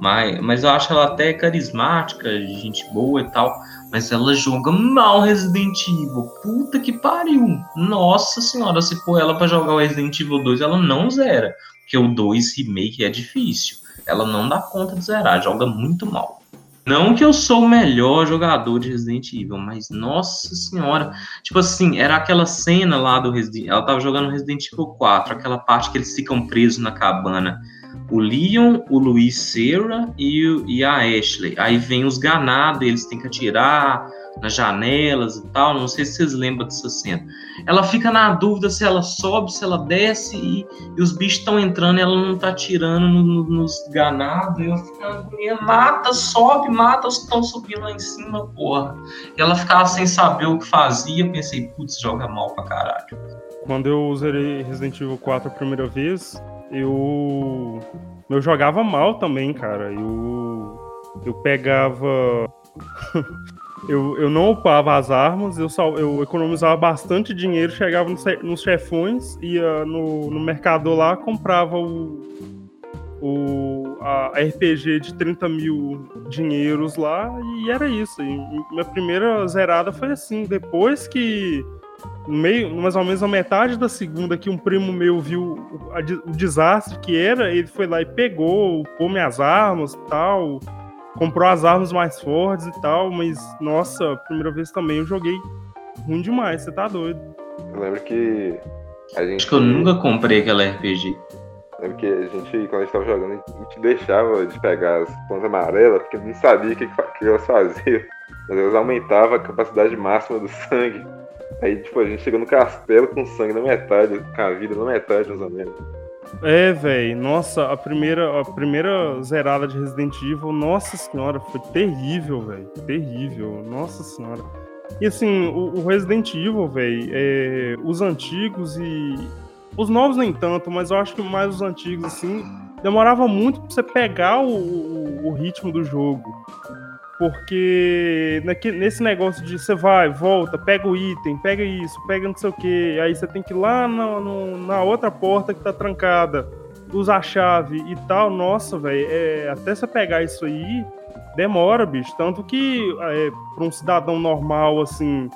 mas, mas eu acho ela até carismática, gente boa e tal. Mas ela joga mal Resident Evil. Puta que pariu. Nossa senhora, se for ela para jogar o Resident Evil 2, ela não zera. Porque o 2 remake é difícil. Ela não dá conta de zerar, joga muito mal. Não que eu sou o melhor jogador de Resident Evil, mas nossa senhora. Tipo assim, era aquela cena lá do Resident Ela tava jogando Resident Evil 4, aquela parte que eles ficam presos na cabana. O Leon, o Luiz Serra e, e a Ashley. Aí vem os ganados, eles têm que atirar nas janelas e tal. Não sei se vocês lembram dessa cena. Ela fica na dúvida se ela sobe, se ela desce e, e os bichos estão entrando e ela não tá tirando no, no, nos ganados. E eu ficava, mata, sobe, mata os que estão subindo lá em cima, porra. E ela ficava sem saber o que fazia. Pensei, putz, joga mal pra caralho. Quando eu usei Resident Evil 4 a primeira vez, eu. Eu jogava mal também, cara. Eu. Eu pegava. Eu, eu não upava as armas, eu, eu economizava bastante dinheiro, chegava nos, nos chefões, ia no, no mercador lá, comprava o, o a RPG de 30 mil dinheiros lá, e era isso. E minha primeira zerada foi assim. Depois que, meio, mais ou menos a metade da segunda, que um primo meu viu o, a, o desastre que era, ele foi lá e pegou, upou minhas armas e tal comprou as armas mais fortes e tal, mas nossa, primeira vez também eu joguei ruim demais, você tá doido. Eu lembro que a gente. Acho que eu nunca comprei aquela RPG. Eu lembro que a gente, quando a gente tava jogando, a gente deixava de pegar as pontas amarelas, porque não sabia o que, que elas faziam. Mas elas aumentavam a capacidade máxima do sangue. Aí, tipo, a gente chegou no castelo com sangue na metade, com a vida na metade, mais ou menos. É, velho. Nossa, a primeira, a primeira zerada de Resident Evil, nossa senhora, foi terrível, velho. Terrível. Nossa senhora. E assim, o, o Resident Evil, velho, é, os antigos e. Os novos nem tanto, mas eu acho que mais os antigos, assim, demorava muito pra você pegar o, o, o ritmo do jogo. Porque nesse negócio de você vai, volta, pega o item, pega isso, pega não sei o que, aí você tem que ir lá na, na outra porta que tá trancada, usar a chave e tal, nossa, velho, é, até você pegar isso aí, demora, bicho. Tanto que é, para um cidadão normal, assim,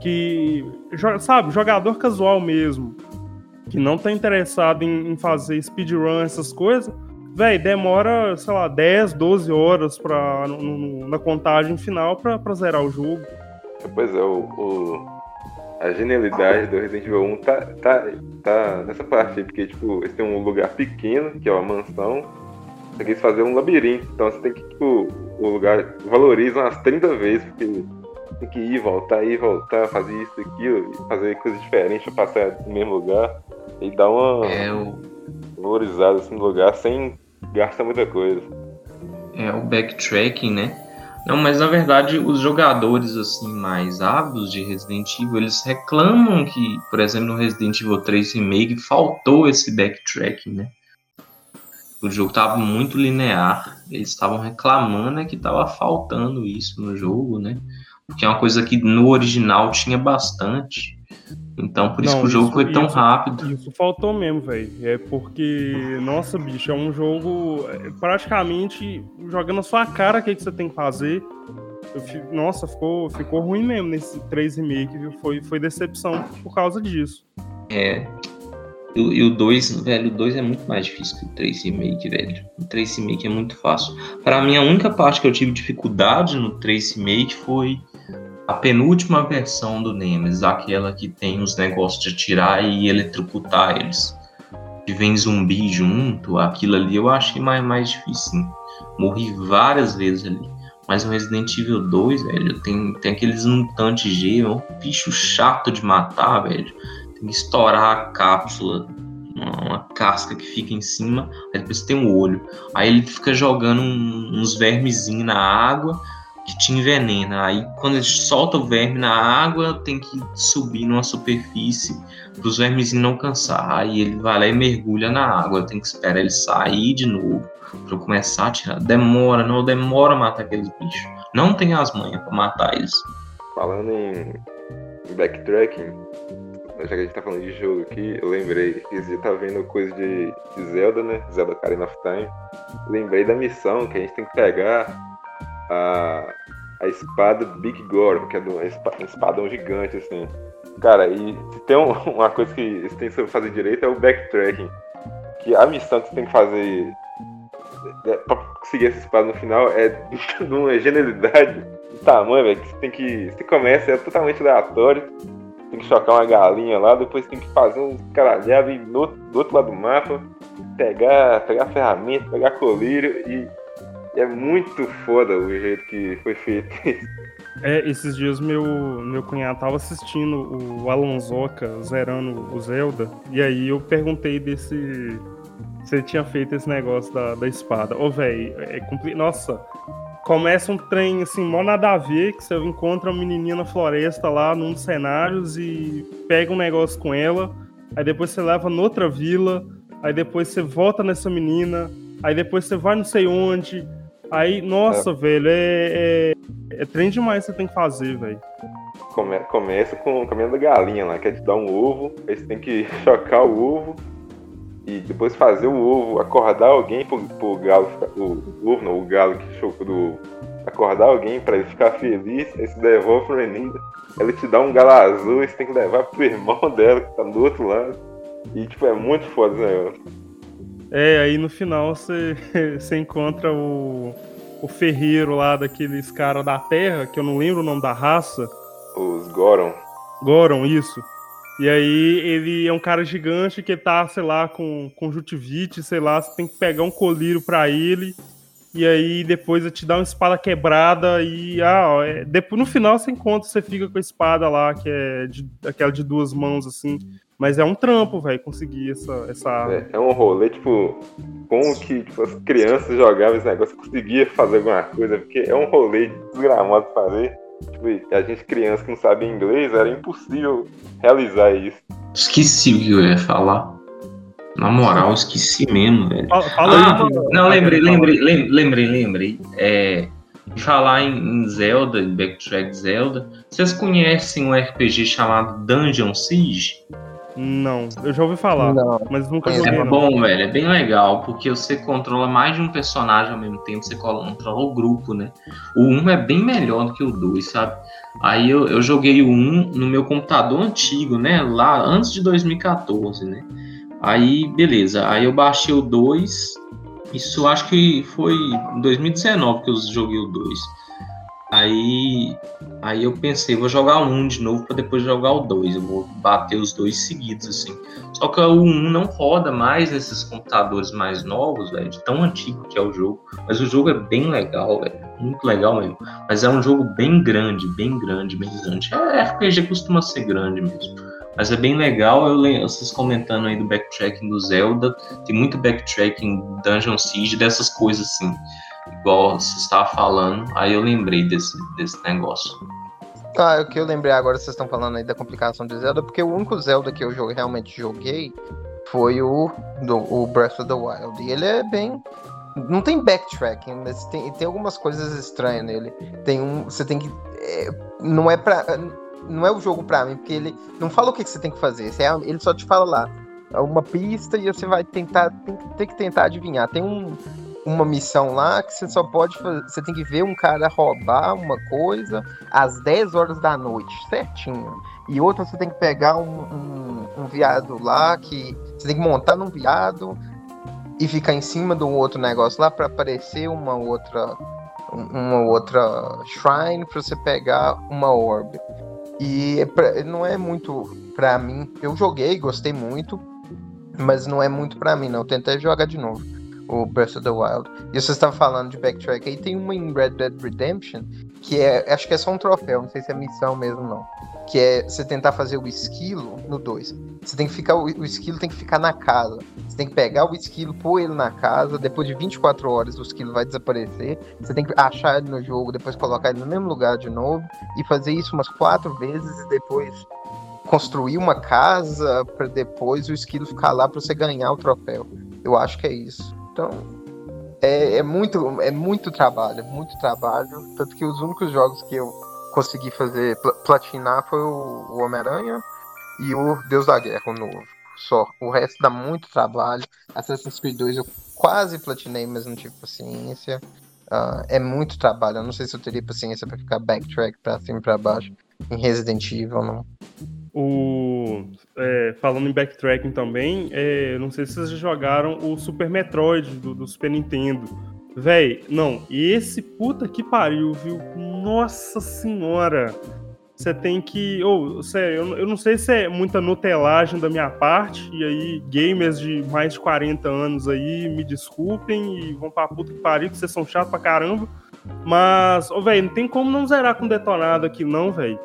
que, sabe, jogador casual mesmo, que não tá interessado em, em fazer speedrun, essas coisas Véi, demora, sei lá, 10, 12 horas pra, no, no, na contagem final pra, pra zerar o jogo. Pois é, o, o, a genialidade do Resident Evil 1 tá, tá, tá nessa parte aí, porque, tipo, eles têm um lugar pequeno, que é uma mansão, você quis fazer um labirinto, então você tem que, tipo, o lugar valoriza umas 30 vezes, porque tem que ir, voltar, ir, voltar, fazer isso, aquilo, fazer coisas diferentes pra passar no mesmo lugar, e dá uma... É, o valorizado assim, no lugar sem gastar muita coisa. É o backtracking, né? Não, mas na verdade os jogadores assim mais ávidos de Resident Evil, eles reclamam que, por exemplo, no Resident Evil 3 Remake faltou esse backtracking, né? O jogo estava muito linear. Eles estavam reclamando é que estava faltando isso no jogo, né? Porque é uma coisa que no original tinha bastante. Então, por isso não, que o jogo isso, foi tão isso, rápido. Isso faltou mesmo, velho. É porque, nossa, bicho, é um jogo é, praticamente jogando a sua cara o que, que você tem que fazer. Eu, nossa, ficou, ficou ruim mesmo nesse 3 remake, viu? Foi, foi decepção por causa disso. É. E o 2, velho, o 2 é muito mais difícil que o 3 remake, velho. O 3 remake é muito fácil. Para mim, a única parte que eu tive dificuldade no 3 remake foi a penúltima versão do Nemesis, aquela que tem os negócios de atirar e eletrocutar eles. Que vem zumbi junto, aquilo ali eu achei mais, mais difícil. Morri várias vezes ali. Mas no Resident Evil 2, velho, tem, tem aqueles mutantes G, é um bicho chato de matar, velho. Tem que estourar a cápsula, uma, uma casca que fica em cima, aí depois tem o olho. Aí ele fica jogando um, uns vermezinhos na água, que te envenena. Aí quando ele solta o verme na água, tem que subir numa superfície para os vermes não cansar. Aí ele vai lá e mergulha na água. Tem que esperar ele sair de novo para começar a tirar. Demora, não demora a matar aqueles bichos. Não tem as manhas para matar eles. Falando em backtracking, já que a gente tá falando de jogo aqui, eu lembrei que você tá vendo coisa de, Zelda, né? Zelda Ocarina of Time. Lembrei da missão que a gente tem que pegar a, a espada Big Gore, que é do, um espadão gigante, assim. Cara, e se tem um, uma coisa que eles têm que fazer direito é o backtracking. Que a missão que você tem que fazer é, pra conseguir essa espada no final é de uma genialidade de tamanho, velho, que você tem que. Você começa, é totalmente aleatório. Tem que chocar uma galinha lá, depois tem que fazer um caralhado no, do outro lado do mapa, pegar, pegar ferramenta, pegar colírio e é muito foda o jeito que foi feito É, esses dias meu, meu cunhado tava assistindo o Alonsoca zerando o Zelda, e aí eu perguntei desse. Se ele tinha feito esse negócio da, da espada. Ô, velho, é compli... Nossa, começa um trem assim, mó nada a ver, que você encontra uma menininha na floresta lá num dos cenários e pega um negócio com ela, aí depois você leva noutra vila, aí depois você volta nessa menina, aí depois você vai não sei onde, Aí, nossa, é. velho, é, é, é trem demais que você tem que fazer, velho. Come, começa com caminhando da galinha lá, que é te dar um ovo, aí você tem que chocar o ovo e depois fazer o ovo, acordar alguém pro, pro galo, o, o ovo não, o galo que chocou do ovo, acordar alguém pra ele ficar feliz, aí você devolve pro menino, ela te dá um galo azul, e você tem que levar pro irmão dela que tá do outro lado. E tipo, é muito foda esse negócio. É, aí no final você, você encontra o, o ferreiro lá daqueles caras da Terra, que eu não lembro o nome da raça. Os Goron. Goron, isso. E aí ele é um cara gigante que tá, sei lá, com conjuntivite, sei lá, você tem que pegar um colírio para ele. E aí depois ele te dá uma espada quebrada e ah, ó, é, depois no final você encontra, você fica com a espada lá, que é de, aquela de duas mãos assim. Mas é um trampo, velho, conseguir essa, essa. É, é, um rolê, tipo, como que tipo, as crianças jogavam esse negócio, conseguia fazer alguma coisa, porque é um rolê desgramado de fazer. Tipo, a gente criança que não sabe inglês, era impossível realizar isso. Esqueci o que eu ia falar. Na moral, esqueci mesmo, velho. Fala, fala Ah, aí, não, lembrei, lembrei, lem- lembrei, lembrei. É, de falar em, em Zelda, em Backtrack Zelda, vocês conhecem um RPG chamado Dungeon Siege? Não, eu já ouvi falar, Não. mas nunca Conheço. joguei É não. bom, velho, é bem legal, porque você controla mais de um personagem ao mesmo tempo, você controla o grupo, né? O 1 é bem melhor do que o 2, sabe? Aí eu, eu joguei o 1 no meu computador antigo, né? Lá antes de 2014, né? Aí, beleza. Aí eu baixei o 2. Isso acho que foi em 2019 que eu joguei o 2. Aí, aí eu pensei, vou jogar o 1 de novo para depois jogar o 2. Eu vou bater os dois seguidos, assim. Só que o 1 não roda mais nesses computadores mais novos, velho, de tão antigo que é o jogo. Mas o jogo é bem legal, velho. Muito legal mesmo. Mas é um jogo bem grande, bem grande, bem grande. É, RPG costuma ser grande mesmo. Mas é bem legal, eu vocês comentando aí do backtracking do Zelda, tem muito backtracking Dungeon Siege, dessas coisas assim, igual você estava falando, aí eu lembrei desse, desse negócio. Ah, o que eu lembrei agora, vocês estão falando aí da complicação de Zelda, porque o único Zelda que eu joguei- realmente joguei foi o, do, o Breath of the Wild. E ele é bem. Não tem backtracking, mas tem, tem algumas coisas estranhas nele. Tem um. Você tem que. é, não é pra. Não é o jogo pra mim, porque ele não fala o que, que você tem que fazer. você é- ele só te fala lá. é Uma pista e você vai tentar. Tem, tem que tentar adivinhar. Tem um, uma missão lá que você só pode fazer. Você tem que ver um cara roubar uma coisa às 10 horas da noite, certinho. E outra você tem que pegar um, um, um viado lá que. Você tem que montar num viado e ficar em cima de um outro negócio lá para aparecer uma outra. um- Uma outra shrine para você pegar uma orb. E é não é muito pra mim. Eu joguei, gostei muito, mas não é muito pra mim, não. Eu tentei jogar de novo o Breath of the Wild. E você estava falando de backtrack aí, tem uma em Red Dead Redemption que é, acho que é só um troféu, não sei se é missão mesmo não. Que é você tentar fazer o esquilo no 2. Você tem que ficar, o, o esquilo tem que ficar na casa. Você tem que pegar o esquilo, pôr ele na casa, depois de 24 horas o esquilo vai desaparecer. Você tem que achar ele no jogo, depois colocar ele no mesmo lugar de novo e fazer isso umas quatro vezes e depois construir uma casa para depois o esquilo ficar lá para você ganhar o troféu. Eu acho que é isso. Então, é, é muito, é muito trabalho, muito trabalho. Tanto que os únicos jogos que eu consegui fazer pla- platinar foi o, Homem-Aranha e o Deus da Guerra, o novo. Só. O resto dá muito trabalho. Assassin's Creed 2 eu quase platinei, mas não tive paciência. Ah, é muito trabalho. Eu não sei se eu teria paciência para ficar backtrack pra cima e pra baixo em Resident Evil, não. O, é, falando em backtracking também, é, não sei se vocês jogaram o Super Metroid do, do Super Nintendo. Véi, não, esse puta que pariu, viu? Nossa senhora! Você tem que. Ô, sério, eu, eu não sei se é muita nutelagem da minha parte, e aí, gamers de mais de 40 anos aí, me desculpem e vão pra puta que pariu, que vocês são chatos pra caramba. Mas, ô, velho, não tem como não zerar com detonado aqui, não, velho.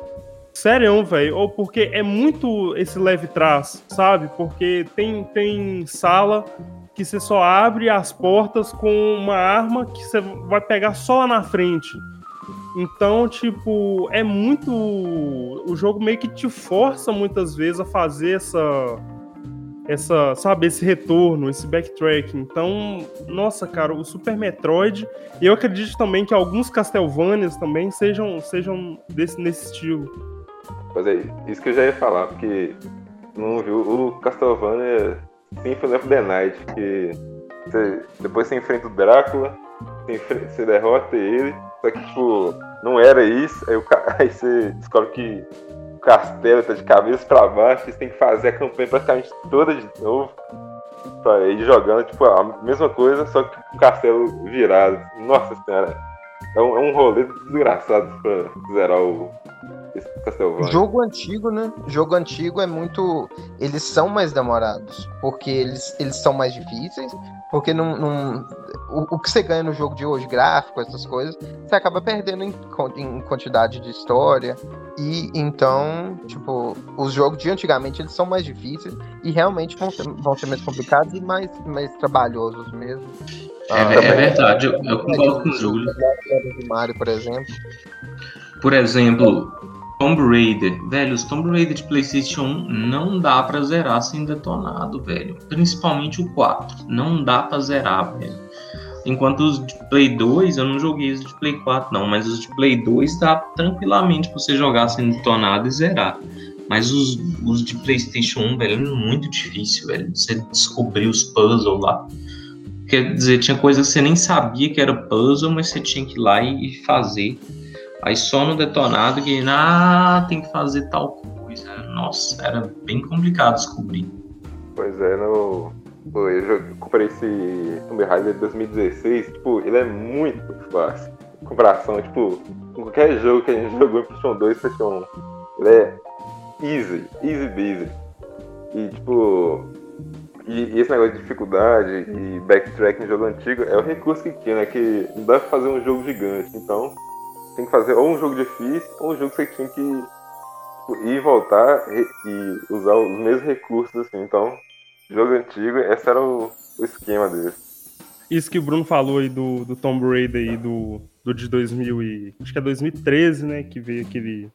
Sério, velho. Ou porque é muito esse leve trás, sabe? Porque tem, tem sala que você só abre as portas com uma arma que você vai pegar só lá na frente. Então, tipo, é muito. O jogo meio que te força muitas vezes a fazer essa. Essa, sabe, esse retorno, esse backtracking. Então, nossa, cara, o Super Metroid. E eu acredito também que alguns Castlevanias também sejam, sejam desse, nesse estilo. Pois é, isso que eu já ia falar, porque não viu o Castlevania Symphony of the Night, que você, depois você enfrenta o Drácula, você, enfre- você derrota ele, só que tipo, não era isso, aí, o aí você descobre que o castelo tá de cabeça pra baixo, e você tem que fazer a campanha praticamente toda de novo. Pra ir jogando, tipo, a mesma coisa, só que com o castelo virado. Nossa senhora, é um, é um rolê desgraçado pra zerar o Castlevania. Jogo antigo, né? Jogo antigo é muito. Eles são mais demorados. Porque eles, eles são mais difíceis. Porque não. não- O, o que você ganha no jogo de hoje, gráfico, essas coisas, você acaba perdendo em, em quantidade de história. E então, tipo, os jogos de antigamente eles são mais difíceis e realmente vão ser, vão ser mais complicados e mais, mais trabalhosos mesmo. É, Ah, é verdade, eu, eu concordo com o Júlio. Mario, por exemplo. Por exemplo, Tomb Raider. Velho, os Tomb Raider de PlayStation 1 não dá pra zerar sem detonado, velho. Principalmente o 4. Não dá pra zerar, velho. Enquanto os de Play 2, eu não joguei os de Play 4, não. Mas os de Play 2 dá tranquilamente pra você jogar sem detonado e zerar. Mas os, os de PlayStation 1, velho, é muito difícil, velho. Você descobrir os puzzles lá. Quer dizer, tinha coisas que você nem sabia que era puzzle, mas você tinha que ir lá e fazer. Aí só no detonado que, ah, tem que fazer tal coisa. Nossa, era bem complicado descobrir. Pois é, no. Eu comprei esse Tomb Raider de 2016, tipo, ele é muito fácil. Em comparação, tipo, com qualquer jogo que a gente jogou em PlayStation 2 e PlayStation 1. Ele é easy, easy busy. E tipo, e, e, esse negócio de dificuldade e backtrack em jogo antigo é o recurso que tinha, né? Que não dá pra fazer um jogo gigante. Então, tem que fazer ou um jogo difícil ou um jogo que você tinha que tipo, ir e voltar e usar os mesmos recursos, assim. Então, jogo antigo, esse era o, o esquema dele. Isso que o Bruno falou aí do, do Tomb Raider e do, do de 2000 e... Acho que é 2013, né? Que veio aquele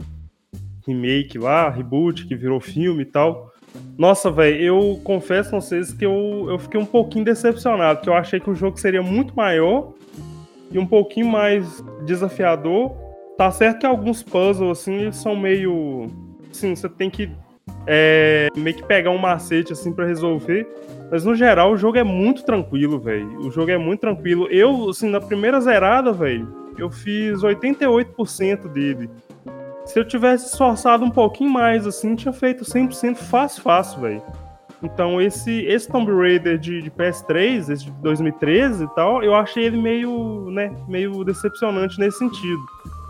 remake lá, reboot, que virou filme e tal. Nossa, velho, eu confesso a vocês que eu, eu fiquei um pouquinho decepcionado, porque eu achei que o jogo seria muito maior e um pouquinho mais desafiador. Tá certo que alguns puzzles, assim, eles são meio. Assim, você tem que é, meio que pegar um macete, assim, para resolver. Mas no geral, o jogo é muito tranquilo, velho. O jogo é muito tranquilo. Eu, assim, na primeira zerada, velho, eu fiz 88% dele. Se eu tivesse esforçado um pouquinho mais, assim, tinha feito 100% fácil, fácil, velho. Então, esse, esse Tomb Raider de, de, PS3, esse de 2013 e tal, eu achei ele meio, né, meio decepcionante nesse sentido.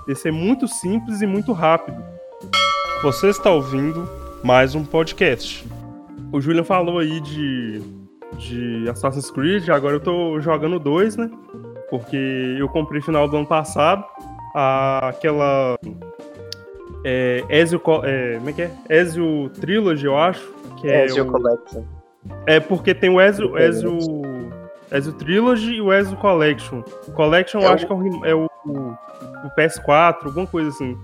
Esse é muito simples e muito rápido. Você está ouvindo mais um podcast. O Julian falou aí de, de Assassin's Creed, agora eu tô jogando dois, né? Porque eu comprei final do ano passado aquela é, Ezio, é, como é que é? Ezio Trilogy, eu acho. Que é Ezio o... Collection. É porque tem o Ezio, Ezio, Ezio Trilogy e o Ezio Collection. Collection é eu acho o... que é, o, é o, o, PS4, alguma coisa assim.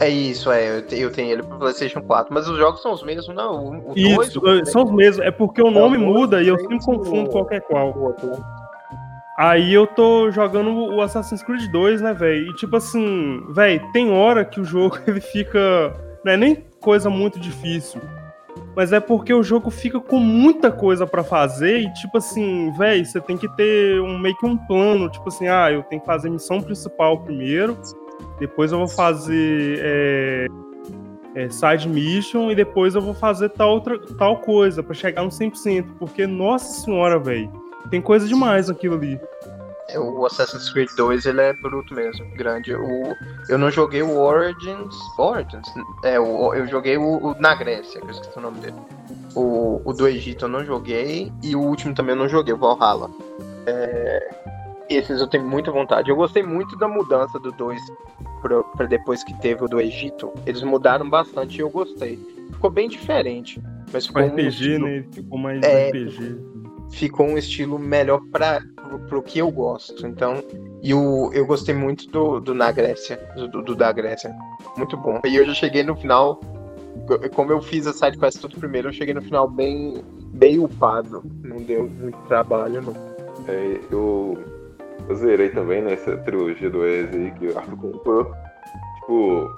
É isso, é. Eu tenho ele pro PlayStation 4. Mas os jogos são os mesmos, não? O, isso, dois, são os mesmos. É porque o nome muda e eu sempre confundo qualquer qual. Aí eu tô jogando o Assassin's Creed 2, né, velho? E tipo assim, velho, tem hora que o jogo ele fica. Não é nem coisa muito difícil. Mas é porque o jogo fica com muita coisa para fazer e, tipo assim, velho, você tem que ter um, meio que um plano. Tipo assim, ah, eu tenho que fazer missão principal primeiro, depois eu vou fazer é, é, side mission e depois eu vou fazer tal, outra, tal coisa para chegar no 100%. Porque, nossa senhora, velho tem coisa demais aquilo ali. É, o Assassin's Creed 2 ele é bruto mesmo, grande. O, eu não joguei o Origins. Origins? É, o, eu joguei o, o, na Grécia, que eu esqueci o nome dele. O, o do Egito eu não joguei. E o último também eu não joguei, o Valhalla. É, esses eu tenho muita vontade. Eu gostei muito da mudança do 2 para depois que teve o do Egito. Eles mudaram bastante e eu gostei. Ficou bem diferente. Mas ficou RPG, um estilo... né? Ficou mais é, RPG ficou um estilo melhor para pro que eu gosto. Então, e o, eu gostei muito do, do na Grécia, do, do, da Grécia. Muito bom. E eu já cheguei no final, como eu fiz a side quest tudo primeiro, eu cheguei no final bem, bem upado. Não deu muito trabalho, não. É, eu, eu zerei também nessa trilogia do aí que o Arthur comprou. Tipo,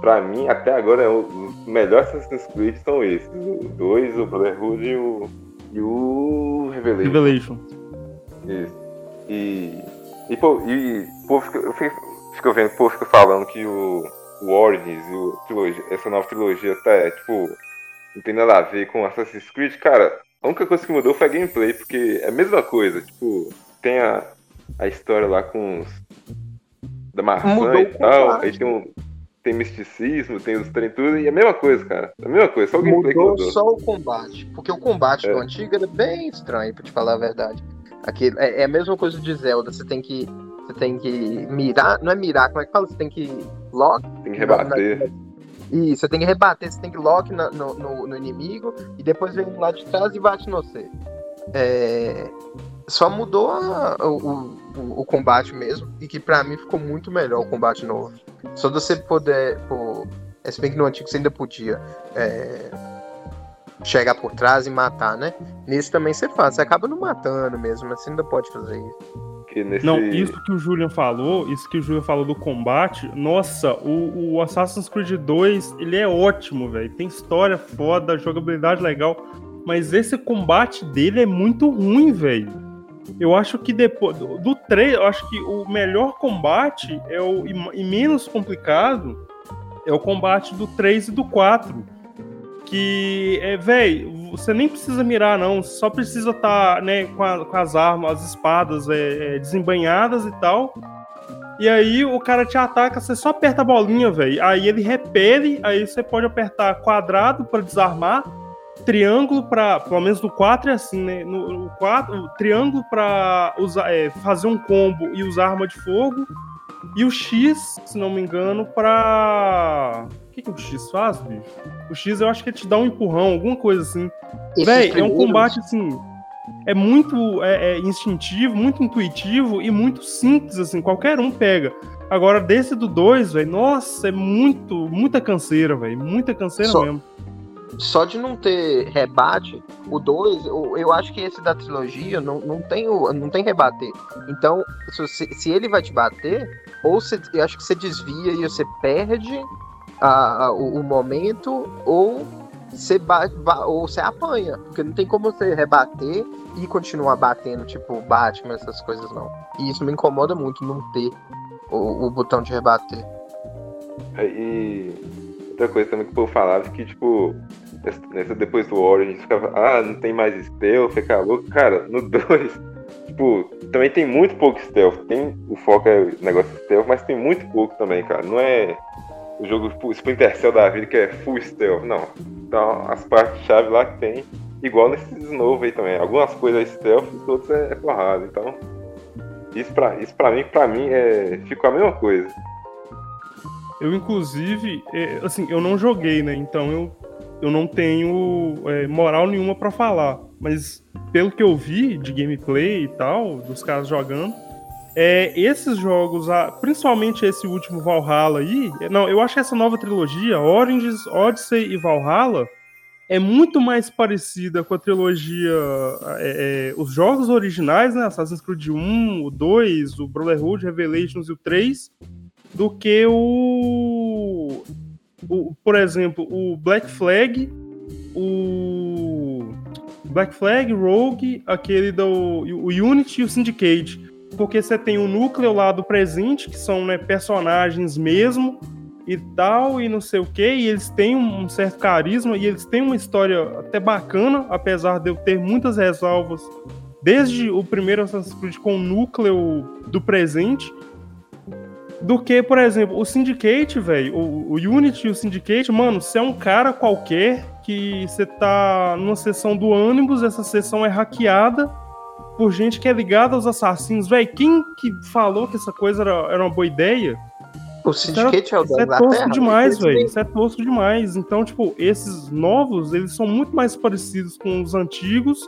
pra mim, até agora, os melhores Assassin's Creed são esses. O 2, o Brotherhood e o e o Revelation. Revelation. Isso. E. E, pô, e, pô fica, eu fico, fico vendo, pô, fica falando que o, o Origins e o trilogia, essa nova trilogia tá, é, tipo, não tem nada a ver com Assassin's Creed. Cara, a única coisa que mudou foi a gameplay, porque é a mesma coisa. Tipo, tem a, a história lá com os. da maçã mudou e tal. Aí tem um tem misticismo, tem os trem tudo, e é a mesma coisa, cara. É a mesma coisa, só o gameplay mudou mudou. só o combate. Porque o combate é. do antigo era bem estranho, pra te falar a verdade. Aqui, é, é, a mesma coisa de Zelda, você tem que. Você tem que mirar. Não é mirar, como é que fala? Você tem que lock. Tem que rebater. Na, e você tem que rebater, você tem que lock no, no, no, inimigo e depois vem lá de trás e bate no você. É, Só mudou a, o, o, o, combate mesmo, e que pra mim ficou muito melhor o combate novo. Só de você poder. Pô, é, se bem que no antigo você ainda podia é, chegar por trás e matar, né? Nesse também você faz, você acaba não matando mesmo, mas você ainda pode fazer isso. Nesse... Não, isso que o Julian falou, isso que o Julian falou do combate, nossa, o, o Assassin's Creed 2, ele é ótimo, velho. Tem história foda, jogabilidade legal, mas esse combate dele é muito ruim, velho. Eu acho que depois do, do 3, eu acho que o melhor combate é o e, e menos complicado é o combate do 3 e do 4 que é, velho, você nem precisa mirar, não. Só precisa estar, tá, né, com, com, as armas, as espadas é, é, desembanhadas e tal. E aí o cara te ataca, você só aperta a bolinha, velho. Aí ele repele, aí você pode apertar quadrado para desarmar, triângulo para, pelo menos no 4 é assim, né? No, no 4, o triângulo para usar, é, fazer um combo e usar arma de fogo. E o X, se não me engano, para que, que o X faz, bicho? O X eu acho que ele te dá um empurrão, alguma coisa assim. Véi, é um combate assim. É muito é, é instintivo, muito intuitivo e muito simples, assim, qualquer um pega. Agora, desse do 2, velho, nossa, é muito, muita canseira, velho. Muita canseira só, mesmo. Só de não ter rebate, o 2, eu acho que esse da trilogia não, não, tem, o, não tem rebater. Então, se, se ele vai te bater, ou eu acho que você desvia e você perde, a, a, o, o, momento ou você ou você apanha, porque não tem como você rebater e continuar batendo, tipo Batman, essas coisas não. E isso me incomoda muito não ter o, o botão de rebater. E outra coisa também que o povo falava que, tipo, nessa, depois do Orange, ficava, ah, não tem mais stealth, louco. Cara, no 2, tipo, também tem muito pouco stealth. Tem, o foco é negócio de stealth, mas tem muito pouco também, cara. Não é o jogo Splinter Cell da vida que é full stealth. Não. Então, as partes-chave lá que tem, igual nesses novos aí também. Algumas coisas é stealth, e outras é, é porrada. Então, isso pra, isso pra mim, pra mim, é, ficou a mesma coisa. Eu, inclusive, é, assim, eu não joguei, né? Então eu, eu não tenho é, moral nenhuma para falar. Mas pelo que eu vi de gameplay e tal, dos caras jogando, é, esses jogos, principalmente esse último Valhalla aí, não, eu acho que essa nova trilogia, Origins, Odyssey e Valhalla, é muito mais parecida com a trilogia, é, é, os jogos originais, né, Assassin's Creed 1, o 2, o Brotherhood, Revelations e o 3, do que o, o por exemplo, o Black Flag, o Black Flag, Rogue, aquele do o Unity e o Syndicate. Porque você tem o núcleo lá do presente, que são né, personagens mesmo e tal, e não sei o que, e eles têm um certo carisma e eles têm uma história até bacana, apesar de eu ter muitas ressalvas desde o primeiro Assassin's Creed com o núcleo do presente, do que, por exemplo, o Syndicate, velho, o, o Unity e o Syndicate, mano, você é um cara qualquer que você tá numa sessão do ônibus, essa sessão é hackeada, por gente que é ligada aos assassinos. Véi, quem que falou que essa coisa era, era uma boa ideia? O Syndicate é o Isso é tosco demais, velho. Isso é tosco demais. Então, tipo, esses novos, eles são muito mais parecidos com os antigos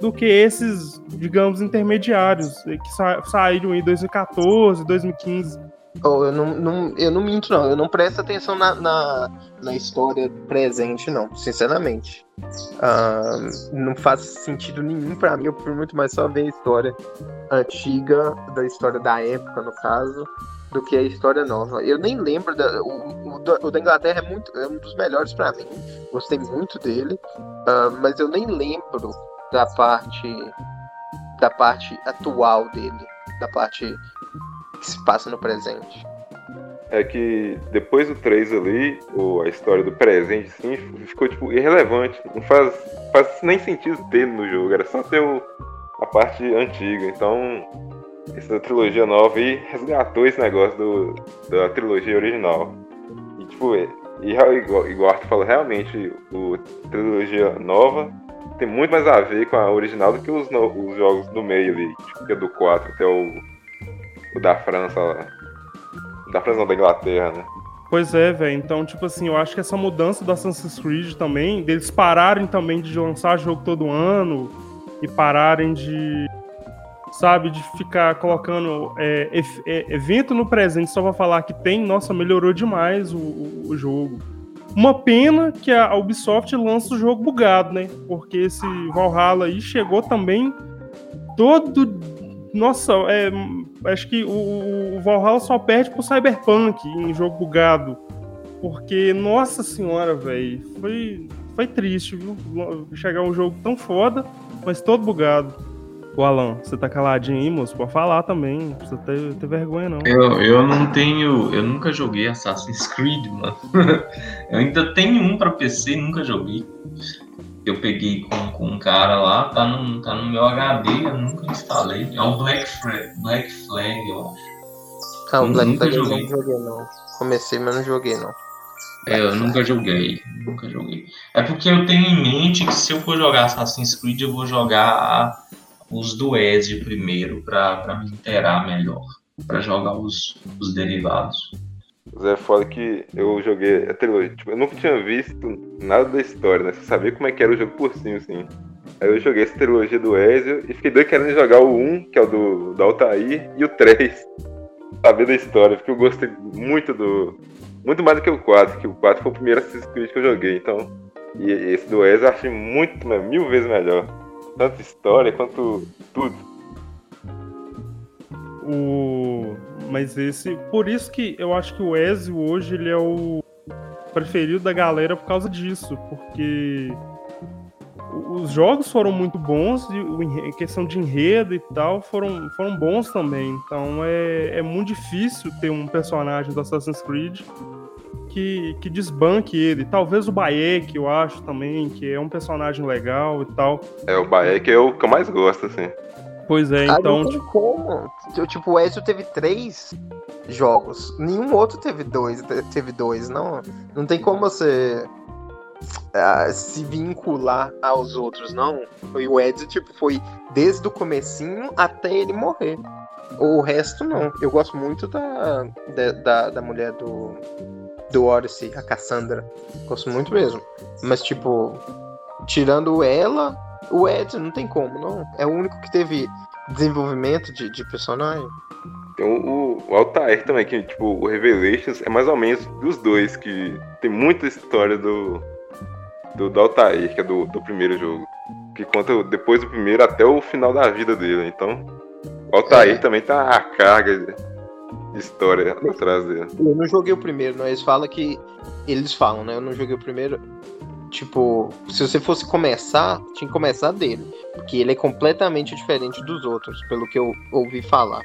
do que esses, digamos, intermediários que sa saíram em 2014, 2015. Oh, eu, não, não, eu não minto, não. Eu não presto atenção na, na, na história presente, não. Sinceramente. Não faz sentido nenhum para mim. Eu prefiro muito mais só ver a história antiga, da história da época, no caso, do que a história nova. Eu nem lembro. Da, o, o, o da Inglaterra é, muito, é um dos melhores para mim. Gostei muito dele. Mas eu nem lembro da parte. Da parte atual dele. Da parte que se passa no presente. É que depois do 3 ali, a história do presente sim, ficou tipo irrelevante. Não faz, faz nem sentido ter no jogo, era só ter o, a parte antiga. Então, essa trilogia nova aí resgatou esse negócio do, da trilogia original. E tipo, e, igual, igual Arthur falou, realmente o, a trilogia nova tem muito mais a ver com a original do que os, os jogos do meio ali, tipo, que é do 4 até o o da França lá. Da França não, da Inglaterra, né? Pois é, velho. Então, tipo assim, eu acho que essa mudança da Assassin's Creed também, deles pararem também de lançar jogo todo ano e pararem de sabe? De ficar colocando é, é, evento no presente só pra falar que tem, nossa, melhorou demais o, o, o jogo. Uma pena que a Ubisoft lança o jogo bugado, né? Porque esse Valhalla aí chegou também todo. Nossa, é, acho que o, o Valhalla só perde pro Cyberpunk em jogo bugado. Porque, nossa senhora, velho, foi, foi triste, viu? Chegar um jogo tão foda, mas todo bugado. O Alan, você tá caladinho aí, moço? Pode falar também, não precisa ter, ter vergonha, não. Eu, eu não tenho. Eu nunca joguei Assassin's Creed, mano. eu ainda tenho um pra PC, nunca joguei. Eu peguei com, com um cara lá, tá no, tá no meu HD, eu nunca instalei. É o Black Flag, Black Flag eu acho. Ah, o Black Flag eu não joguei, não. Comecei, mas não joguei, não. É, eu nunca joguei, nunca joguei. É porque eu tenho em mente que se eu for jogar Assassin's Creed, eu vou jogar os do Ezio primeiro para me inteirar melhor, para jogar os, os derivados. Zé, foda que eu joguei a trilogia. Tipo, eu nunca tinha visto nada da história, né? Você sabia como é que era o jogo por cima, assim. Aí eu joguei essa trilogia do Ezio e fiquei doido querendo jogar o 1, que é o do, do Altair, e o 3. Saber da história, porque eu gostei muito do. Muito mais do que o 4, que o 4 foi o primeiro Assassin's Creed que eu joguei, então. E esse do Ezio eu achei muito, mil vezes melhor tanto história quanto tudo. O... Mas esse. Por isso que eu acho que o Ezio hoje ele é o preferido da galera por causa disso. Porque os jogos foram muito bons e a questão de enredo e tal foram, foram bons também. Então é, é muito difícil ter um personagem do Assassin's Creed que, que desbanque ele. Talvez o Baek, eu acho também, que é um personagem legal e tal. É, o Baek é o que eu mais gosto, assim. Pois é, então. Não como. Tipo, o Ezio teve três jogos. Nenhum outro teve dois. Teve dois, não. Não tem como você. Uh, se vincular aos outros, não. O Ezio, tipo, foi desde o comecinho até ele morrer. O resto, não. Eu gosto muito da, da, da mulher do, do Odyssey, a Cassandra. Gosto muito mesmo. Mas, tipo, tirando ela, o Ed não tem como, não. É o único que teve desenvolvimento de, de personagem. Tem o, o Altair também, que, tipo, o Revelations é mais ou menos dos dois, que tem muita história do, do, do Altair, que é do, do primeiro jogo. Que conta depois do primeiro até o final da vida dele. Então, o Altair é. também tá a carga história atrás dele. Eu não joguei o primeiro, não. Eles falam que. Eles falam, né? Eu não joguei o primeiro. Tipo, se você fosse começar, tinha que começar dele. Porque ele é completamente diferente dos outros, pelo que eu ouvi falar.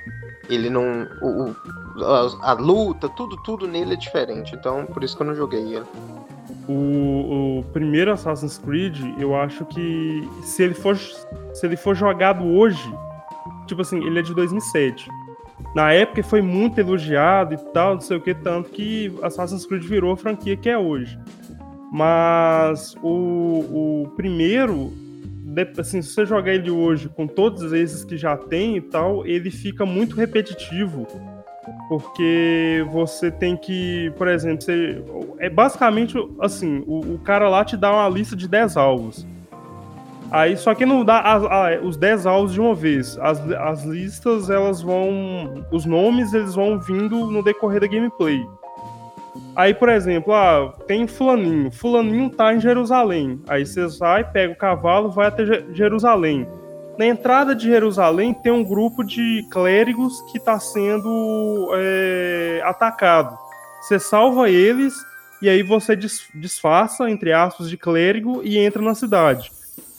Ele não. O, a, a, luta, tudo, tudo nele é diferente. Então, por isso que eu não joguei ele. O, o primeiro Assassin's Creed, eu acho que se ele for, se ele for jogado hoje, tipo assim, ele é de 2007 na época foi muito elogiado e tal, não sei o que, tanto que Assassin's Creed virou a franquia que é hoje. Mas o, o primeiro, assim, se você jogar ele hoje com todos esses que já tem e tal, ele fica muito repetitivo. Porque você tem que, por exemplo, você, é basicamente assim: o, o cara lá te dá uma lista de 10 alvos. Aí só que não dá as, os 10 alvos de uma vez. As, as listas, elas vão. Os nomes, eles vão vindo no decorrer da gameplay. Aí, por exemplo, ah, tem Fulaninho. Fulaninho tá em Jerusalém. Aí você vai, pega o cavalo, vai até Jerusalém. Na entrada de Jerusalém tem um grupo de clérigos que está sendo é, atacado. Você salva eles e aí você disfarça, entre aspas, de clérigo e entra na cidade.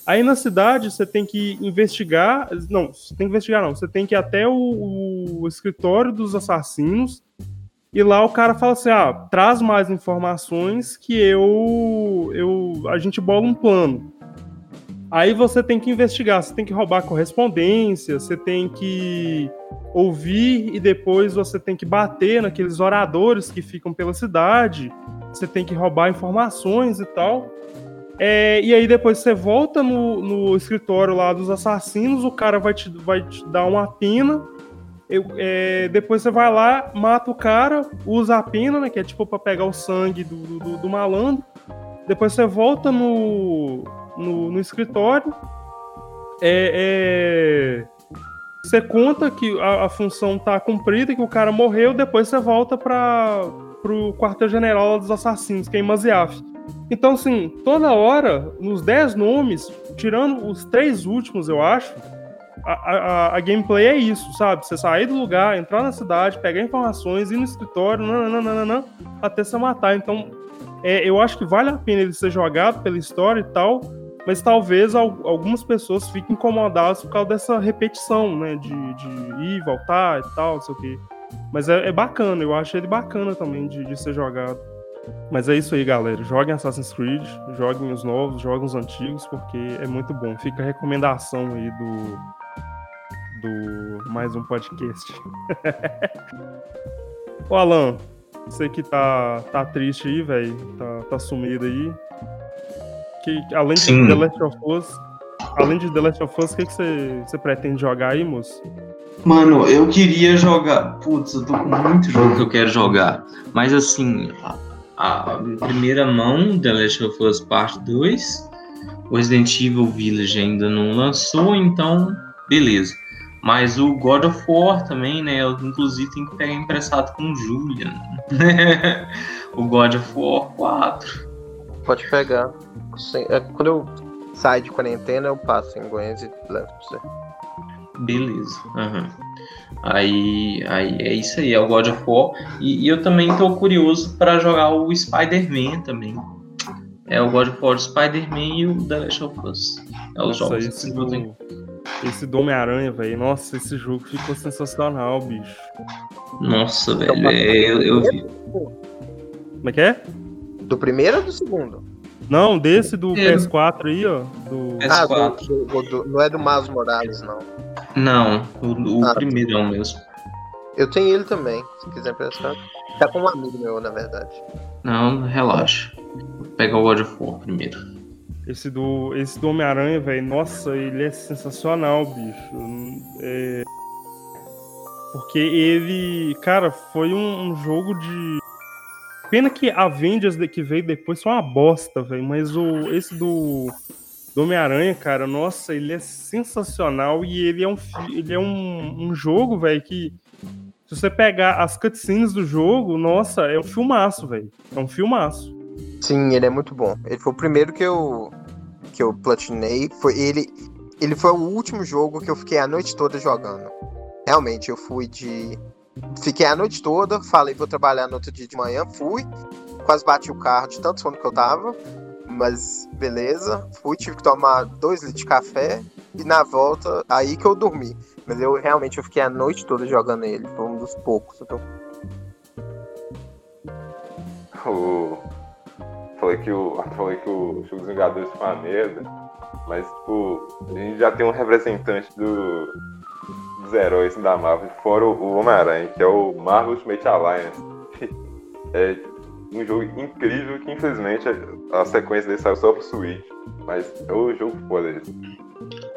Aí na cidade você tem que investigar. Não, você tem que investigar, não. Você tem que ir até o, o escritório dos assassinos. E lá o cara fala assim: ah, traz mais informações que eu. eu a gente bola um plano. Aí você tem que investigar, você tem que roubar correspondência, você tem que ouvir e depois você tem que bater naqueles oradores que ficam pela cidade, você tem que roubar informações e tal. É, e aí depois você volta no, no escritório lá dos assassinos, o cara vai te, vai te dar uma pena. Eu, é, depois você vai lá, mata o cara, usa a pena, né? Que é tipo pra pegar o sangue do, do, do malandro. Depois você volta no, no, no escritório. É, é, você conta que a, a função tá cumprida, que o cara morreu, depois você volta para pro quartel-general dos assassinos, que é em Maziaf. Então, assim, toda hora, nos 10 nomes, tirando os três últimos, eu acho, a, a, a, gameplay é isso, sabe? Você sair do lugar, entrar na cidade, pegar informações, ir no escritório, nananana, até você matar. Então, é, eu acho que vale a pena ele ser jogado pela história e tal, mas talvez algumas pessoas fiquem incomodadas por causa dessa repetição, né? De, de ir, voltar e tal, não sei o quê. Mas é, é bacana, eu acho ele bacana também de, de, ser jogado. Mas é isso aí, galera. Joguem Assassin's Creed, joguem os novos, joguem os antigos, porque é muito bom. Fica a recomendação aí do, do mais um podcast. Ô Alan, você que tá, tá triste aí, velho, tá, tá sumido aí. Que, além Sim. de The Last of Us, além de The Last of Us, o que, que você, você pretende jogar aí, moço? Mano, eu queria jogar. Putz, eu tô com muito jogo que eu quero jogar. Mas assim, a, a primeira mão, The Last of Us Part 2. O Resident Evil Village ainda não lançou, então beleza. Mas o God of War também, né? Eu, inclusive tem que pegar emprestado com o Julian. o God of War 4. Pode pegar. É, quando eu saio de quarentena, eu passo em Goiás e levo pra você. Beleza. Uhum. Aí, aí é isso aí, é o God of War. E, e eu também tô curioso para jogar o Spider-Man também. É o God of War, Spider-Man e o The Last of Us. É os jogos esse do, esse do Homem-Aranha, velho. Nossa, esse jogo ficou sensacional, bicho. Nossa, velho. É, eu, eu vi. Como é que é? Do primeiro ou do segundo? Não, desse do PS4 aí, ó. Do... PS4. Ah, do, do, do, não é do Miles Morales, não. Não, o, o ah, primeirão mesmo. Eu tenho ele também, se quiser prestar. Tá com um amigo meu, na verdade. Não, relaxa. Pega o God of War primeiro. Esse do, esse do Homem-Aranha, velho, nossa, ele é sensacional, bicho. É... Porque ele, cara, foi um, um, jogo de. Pena que Avengers que veio depois foi uma bosta, velho. Mas o, esse do do Homem-Aranha, cara, nossa, ele é sensacional e ele é um, ele é um, um jogo, velho, que se você pegar as cutscenes do jogo, nossa, é um filmaço, velho. É um filmaço. Sim, ele é muito bom. Ele foi o primeiro que eu que eu platinei, foi ele ele foi o último jogo que eu fiquei a noite toda jogando. Realmente, eu fui de fiquei a noite toda, falei vou trabalhar no outro dia de manhã, fui, quase bati o carro de tanto sono que eu tava. Mas beleza, fui, tive que tomar dois litros de café e na volta, aí que eu dormi. Mas eu realmente eu fiquei a noite toda jogando ele, foi um dos poucos. Então... O... Falei que o. Falei que o Jogo dos Vingadores foi uma merda. Mas tipo, a gente já tem um representante do, dos heróis da Marvel, fora o Homem-Aranha, que é o Marvel Ultimate Alliance. É, um jogo incrível que infelizmente a, sequência dele saiu só pro Switch. Mas é o jogo foda esse.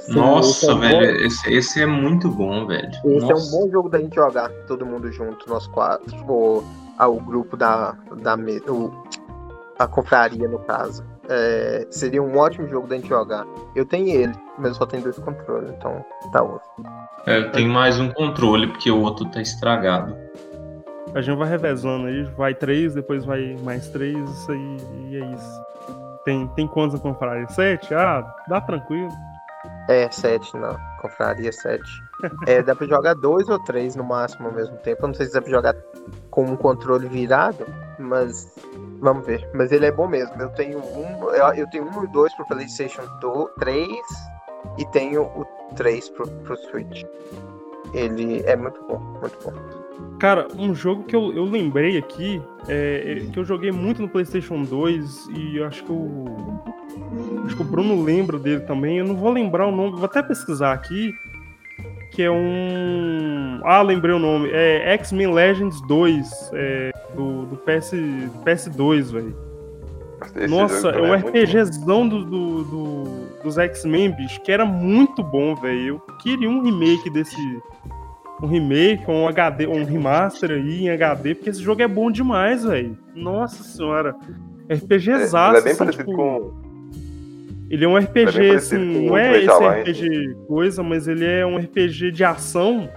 Nossa, é velho, esse, esse, é muito bom, velho. Esse Nossa. é um bom jogo da gente jogar, todo mundo junto, nós quatro. Ou ah, o grupo da. da o, a confraria, no caso. É, seria um ótimo jogo da gente jogar. Eu tenho ele, mas só tem dois controles, então tá outro. É, eu tenho mais um controle, porque o outro tá estragado. A gente vai revezando aí, vai três, depois vai mais três, isso aí, e é isso. Tem, tem quantos a confraria? Sete? Ah, dá tranquilo. É, sete, não. Confraria sete. é, dá pra jogar dois ou três no máximo ao mesmo tempo. Eu não sei se dá pra jogar com um controle virado, mas vamos ver. Mas ele é bom mesmo. Eu tenho um, eu, tenho um e dois pro PlayStation 3 e tenho o 3 pro, pro Switch. Ele é muito bom, muito bom. Cara, um jogo que eu, eu lembrei aqui, é, é, que eu joguei muito no PlayStation 2 e acho que o. Acho que o Bruno lembra dele também. Eu não vou lembrar o nome, vou até pesquisar aqui. Que é um. Ah, lembrei o nome. É X-Men Legends 2, é, do, do PS, PS2, velho. Nossa, é um RPGzão do, do, do, dos X-Men, bicho, que era muito bom, velho. Eu queria um remake desse, um remake, um HD, um remaster aí em HD, porque esse jogo é bom demais, velho. Nossa senhora. RPG exato. É, é bem assim, parecido tipo... com. Ele é um É RPG, parecido assim, não é esse Alliance. RPG coisa, mas ele é um RPG de ação.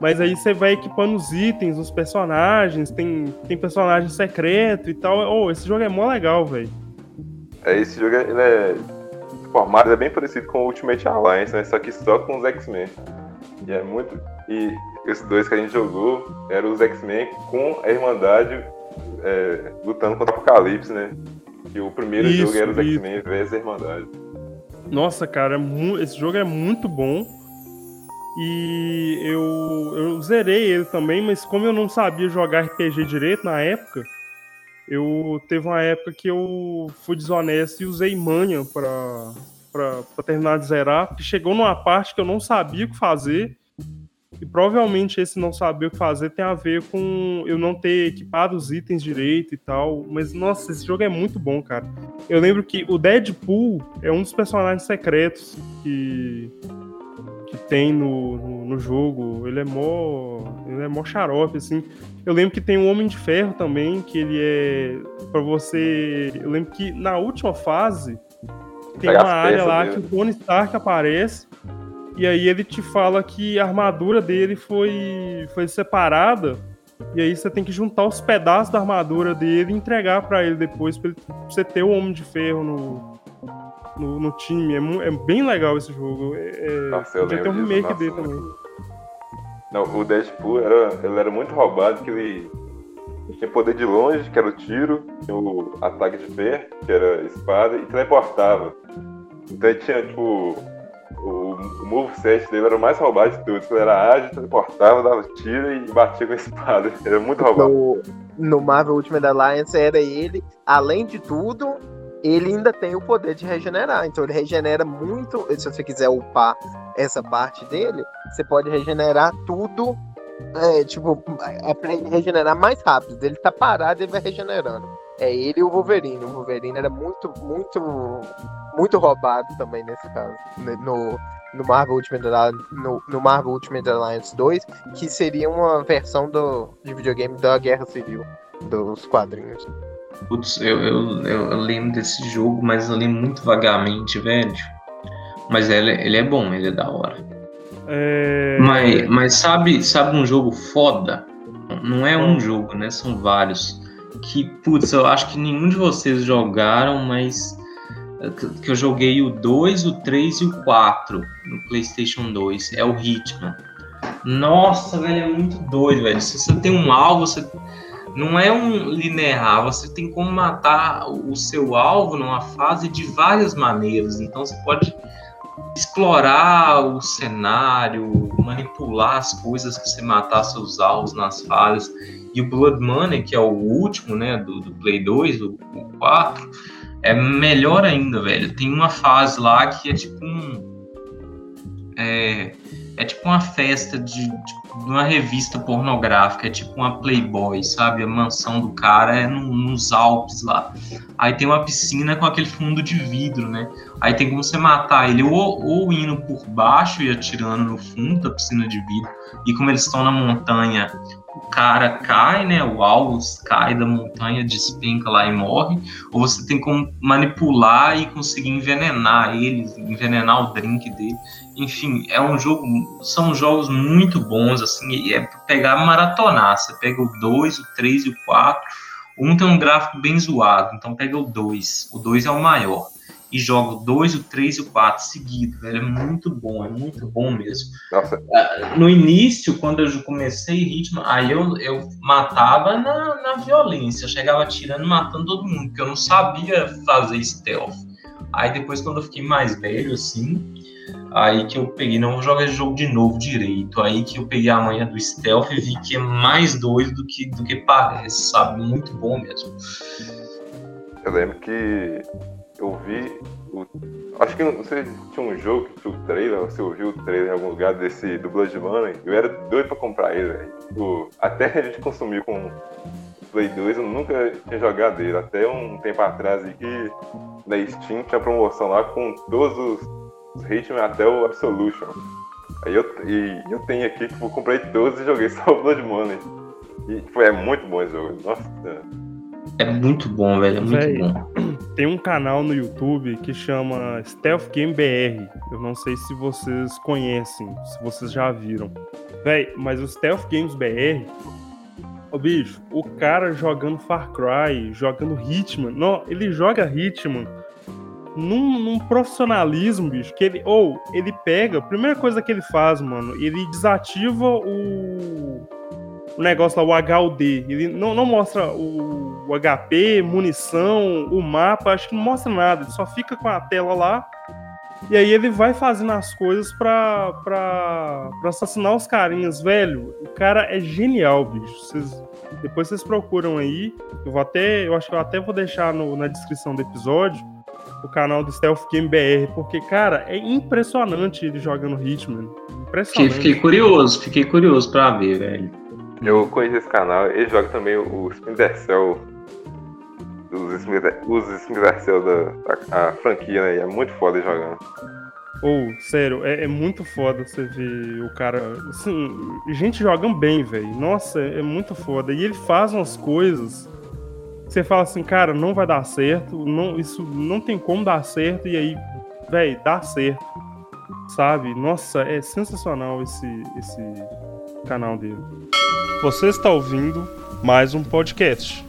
Mas aí você vai equipando os itens, os personagens, tem, tem personagem secreto e tal. Oh, esse jogo é mó legal, velho. É, esse jogo ele é. O formato é bem parecido com o Ultimate Alliance, né? Só que só com os X-Men. E é muito. E esses dois que a gente jogou eram os X-Men com a Irmandade é, lutando contra o Apocalipse, né? Que o primeiro Isso, jogo era isso. X-Men a Irmandade. Nossa, cara, é esse jogo é muito bom. E eu, eu zerei ele também, mas como eu não sabia jogar RPG direito na época, eu teve uma época que eu fui desonesto e usei manha pra, pra, pra terminar de zerar, porque chegou numa parte que eu não sabia o que fazer. E provavelmente esse não saber o que fazer tem a ver com eu não ter equipado os itens direito e tal. Mas, nossa, esse jogo é muito bom, cara. Eu lembro que o Deadpool é um dos personagens secretos que, que tem no, no, no jogo. Ele é mó. Ele é mó xarope, assim. Eu lembro que tem o Homem de Ferro também, que ele é. Pra você. Eu lembro que na última fase tem uma área lá que o Tony Stark aparece. E aí ele te fala que a armadura dele foi, foi separada. E aí você tem que juntar os pedaços da armadura dele e entregar pra ele depois, pra, ele- pra você ter o Homem de Ferro no, no, no time. É, é bem legal esse jogo. É, é- Nossa, eu ter um disso, remake nossa, dele muito também. Não, o Deadpool era, ele era muito roubado, que ele tinha poder de longe, que era o tiro, tinha o ataque de pé, que era espada, e teleportava. Então ele tinha, tipo, o, o moveset dele era o mais roubado de que ele era ágil, teleportava, dava tiro e batia com a espada. Era muito roubado. No, no Marvel Ultimate Alliance era ele, além de tudo, ele ainda tem o poder de regenerar. Então ele regenera muito. Se você quiser upar essa parte dele, você pode regenerar tudo. É, tipo, é pra regenerar mais rápido. Ele tá parado e ele vai regenerando. É ele e o Wolverine. O Wolverine era muito, muito, muito roubado também nesse caso. No, no Marvel Ultimate Alliance, no, no Marvel Ultimate Alliance 2, que seria uma versão do, de videogame da Guerra Civil, dos quadrinhos. Putz, eu, eu, eu, eu lembro desse jogo, mas eu lembro muito vagamente, velho. Mas ele, ele é bom, ele é da hora. É, Mas, mas sabe, sabe um jogo foda? Não é um jogo, né? São vários. Que, putz, eu acho que nenhum de vocês jogaram, mas eh, que que eu joguei o 2, o 3 e o 4 no PlayStation 2. É o Hitman. Nossa, velho, é muito doido, velho. Se você tem um alvo, você. Não é um linear, você tem como matar o seu alvo numa fase de várias maneiras. Então você pode explorar o cenário, manipular as coisas para você matar seus alvos nas fases. E o Blood Money, que é o último, né, do, do Play 2, o, o 4, é melhor ainda, velho. Tem uma fase lá que é tipo um. É, é tipo uma festa de, de uma revista pornográfica, é tipo uma Playboy, sabe? A mansão do cara é no- nos Alpes lá. Aí tem uma piscina com aquele fundo de vidro, né? Aí tem como você matar ele ou, ou indo por baixo e atirando no fundo da piscina de vidro. E como eles estão na montanha, o cara cai, né? O alvo cai da montanha, despenca lá e morre. Ou você tem como manipular e conseguir envenenar ele, envenenar o drink dele. Enfim, é um jogo. São jogos muito bons, assim, e é pegar maratonar. Você pega o 2, o 3 e o 4. Um tem um gráfico bem zoado, então pega o 2. O 2 é o maior. E joga o 2, o 3 e o 4 seguido, velho. É muito bom, é muito bom mesmo. Nossa, No início, quando eu comecei ritmo, aí eu, eu matava na, na violência. Eu chegava atirando, matando todo mundo, porque eu não sabia fazer stealth. Aí depois, quando eu fiquei mais velho, assim, aí que eu peguei, não vou jogar esse jogo de novo direito. Aí que eu peguei a manha do stealth e vi que é mais doido do que, do que parece, sabe? Muito bom mesmo. eu lembro que eu vi. O... Acho que não sei se tinha um jogo que tinha o trailer, ou se eu vi o trailer em algum lugar desse do Blood Money. Eu era doido pra comprar ele, velho. Até a gente consumiu com o Play 2, eu nunca tinha jogado ele. Até um tempo atrás que na Steam tinha promoção lá com todos os, os Hitman até o Absolution. Aí eu, e eu tenho aqui, tipo, comprei todos e joguei só o Blood Money. E tipo, é muito bom esse jogo. Nossa. É muito bom, velho. É muito Véi, bom. Tem um canal no YouTube que chama Stealth Game BR. Eu não sei se vocês conhecem, se vocês já viram. Véi, mas o Stealth Games BR. Ô bicho, o cara jogando Far Cry, jogando Hitman. Não, ele joga Hitman num, num profissionalismo, bicho, que ele. Ou ele pega. A primeira coisa que ele faz, mano, ele desativa o. O negócio lá, o HUD. Ele não, não mostra o, o HP, munição, o mapa, acho que não mostra nada. Ele só fica com a tela lá. E aí ele vai fazendo as coisas pra, pra, pra assassinar os carinhas, velho. O cara é genial, bicho. Vocês- depois vocês procuram aí. Eu vou até. Eu acho que eu até vou deixar no- na descrição do episódio o canal do Stealth Game BR, porque, cara, é impressionante ele jogando Hitman. Fiquei, Impressionante. fiquei curioso, fiquei curioso pra ver, velho. Eu conheço esse canal, ele joga também o Splinter Cell. Os Splinter, os Splinter Cell da, a franquia, né? E É muito foda jogando. Ou, sério, é, é muito foda você ver o cara. Assim, gente jogando bem, velho. Nossa, é, é muito foda. E ele faz umas coisas. que Você fala assim, cara, não vai dar certo. Não, isso não tem como dar certo. E aí, velho, dá certo. Sabe? Nossa, é sensacional esse, esse canal dele. Você está ouvindo mais um podcast.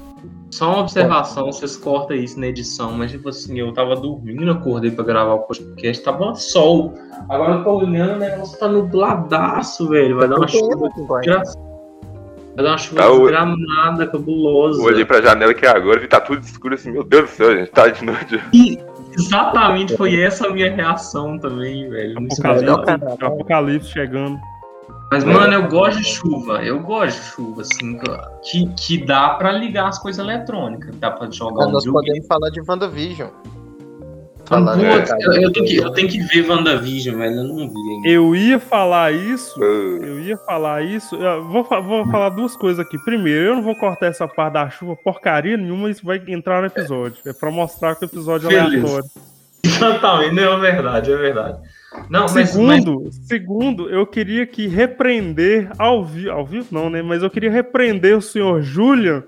Só uma observação, vocês cortam isso na edição, mas tipo assim, eu tava dormindo, acordei pra gravar o podcast, tava sol. Agora eu tô olhando, o negócio tá nubladaço, velho. Vai dar uma chuva desgraçada. Vai dar uma chuva Tá, desgramada, cabulosa. Eu olhei pra janela que é agora e tá tudo escuro assim, meu Deus do céu, gente, tá de noite. E exatamente foi essa a minha reação também, velho. Apocalipse. Apocalipse chegando. Mas, mano, eu gosto de chuva. Eu gosto de chuva, assim, que, que dá pra ligar as coisas eletrônicas. Dá pra jogar um Nós videogame. podemos falar de WandaVision. Falar, eu, eu tenho que, eu tenho que ver WandaVision, velho. Eu não vi ainda. Eu ia falar isso. Uh, Eu ia falar isso. Eu vou, vou falar duas coisas aqui. Primeiro, eu não vou cortar essa parte da chuva porcaria nenhuma, isso vai entrar no episódio. É pra mostrar que o episódio é aleatório. Exatamente, não, é verdade, é verdade. Não, mas, mas Segundo, segundo, eu queria que repreender ao vivo. Ao vivo não, né? Mas eu queria repreender o senhor Julian,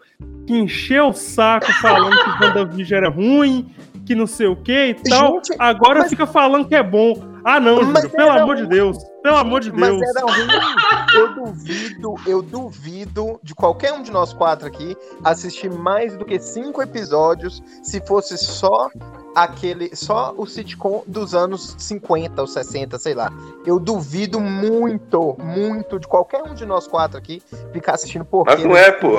que encheu o saco falando que WandaVision era ruim, que não sei o que e tal. Gente, Agora mas- fica falando que é bom. Ah, não, Mas Julian, pelo era amor de. Deus. Pelo amor de Mas Deus. era ruim. Eu duvido, eu duvido de qualquer um de nós quatro aqui assistir mais do que cinco episódios se fosse só aquele, só o sitcom dos anos 50 ou 60, sei lá. Eu duvido muito, muito de qualquer um de nós quatro aqui ficar assistindo por mas não é, pô.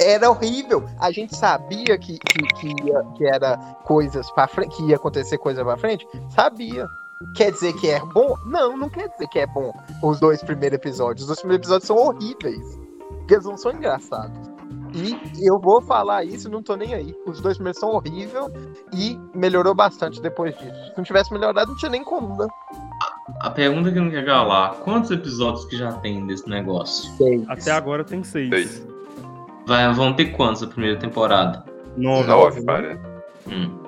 Era horrível. A gente sabia que, que, que, ia- que era coisas para frente, que ia acontecer coisa pra frente. Sabia. Quer dizer que é bom? Não, não quer dizer que é bom. Os dois primeiros episódios. Os dois primeiros episódios são horríveis. Porque eles não são engraçados. E eu vou falar isso, não tô nem aí. Os dois primeiros são horríveis e melhorou bastante depois disso. Se não tivesse melhorado, não tinha nem como, né? a pergunta que não quer calar: quantos episódios que já tem desse negócio? Até agora tem seis. Seis. Vai, vão ter quantos a primeira temporada? Nove. Nove, parece. Hum.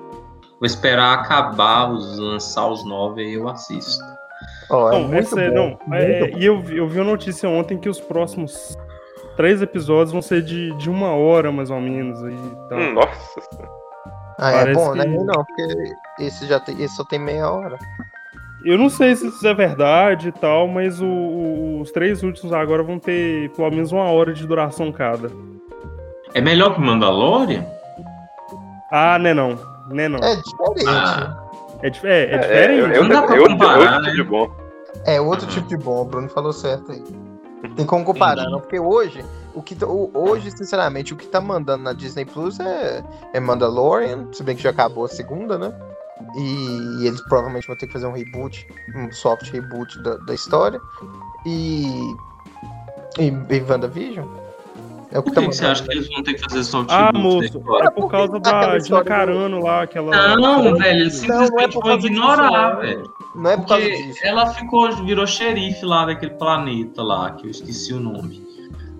Vou esperar acabar, os, lançar os nove aí eu assisto. Ó, é Não, muito essa é- bom, não, muito é, bom. e eu, vi- eu vi a notícia ontem que os próximos três episódios vão ser de, de uma hora, mais ou menos. Aí, tá. Hum, nossa senhora. Ah, é bom, né? que- Não, porque esse já tem, esse só tem meia hora. Eu não sei se isso é verdade e tal, mas o- o- os três últimos agora vão ter pelo menos uma hora de duração cada. É melhor que Mandalorian? Ah, né não. Né não. É diferente. Ah, É, é, é É, diferente. é, é, Não dá pra é outro, comparar, outro né? tipo de bom. É outro tipo de bom, o Bruno falou certo aí. Tem como comparar, Entendi. não? Porque hoje, o que tá- o- hoje, sinceramente, o que tá mandando na Disney Plus é, é Mandalorian, se bem que já acabou a segunda, né? E, eles provavelmente vão ter que fazer um reboot, um soft reboot da, da história. E. E, e WandaVision? É o que por tá que, que você acha que eles vão ter que fazer soft Ah, reboot da moço, é por causa da Gina história do- Carano lá, aquela. Não, velho, eles Não, não é simplesmente por vão causa ignorar, não. velho. Não é por causa Porque disso. ela ficou, virou xerife lá daquele planeta lá, que eu esqueci o nome.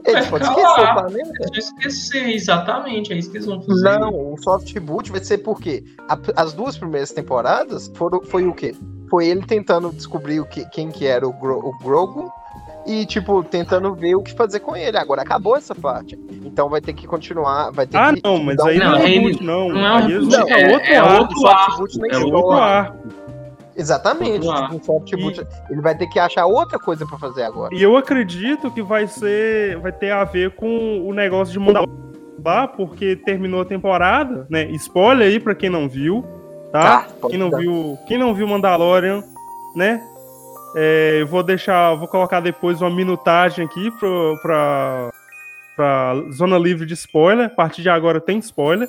Eles podem esquecer o planeta. Eles vão esquecer, exatamente, é isso que eles vão fazer. Não, o soft reboot vai ser porque a- as duas primeiras temporadas foram, foi o quê? Foi ele tentando descobrir o que, quem que era o, Gro, o Grogu e, tipo, tentando ver o que fazer com ele. Agora acabou essa parte. Então vai ter que continuar. Vai ter Ah, que não, mas dar um- aí não, Não, é ele- reboot, não. não é um Aí eles- reboot, é, é- outro é arco. outro arco, é É história. outro arco. Exatamente. Outro tipo, um boot. Ele vai ter que achar outra coisa pra fazer agora. E eu acredito que vai ser. Vai ter a ver com o negócio de mandar lá, porque terminou a temporada, né? Spoiler aí pra quem não viu, tá? pode quem não dar. viu, quem não viu Mandalorian, né? É, eu vou deixar, vou colocar depois uma minutagem aqui pro, pra, pra zona livre de spoiler. A partir de agora tem spoiler.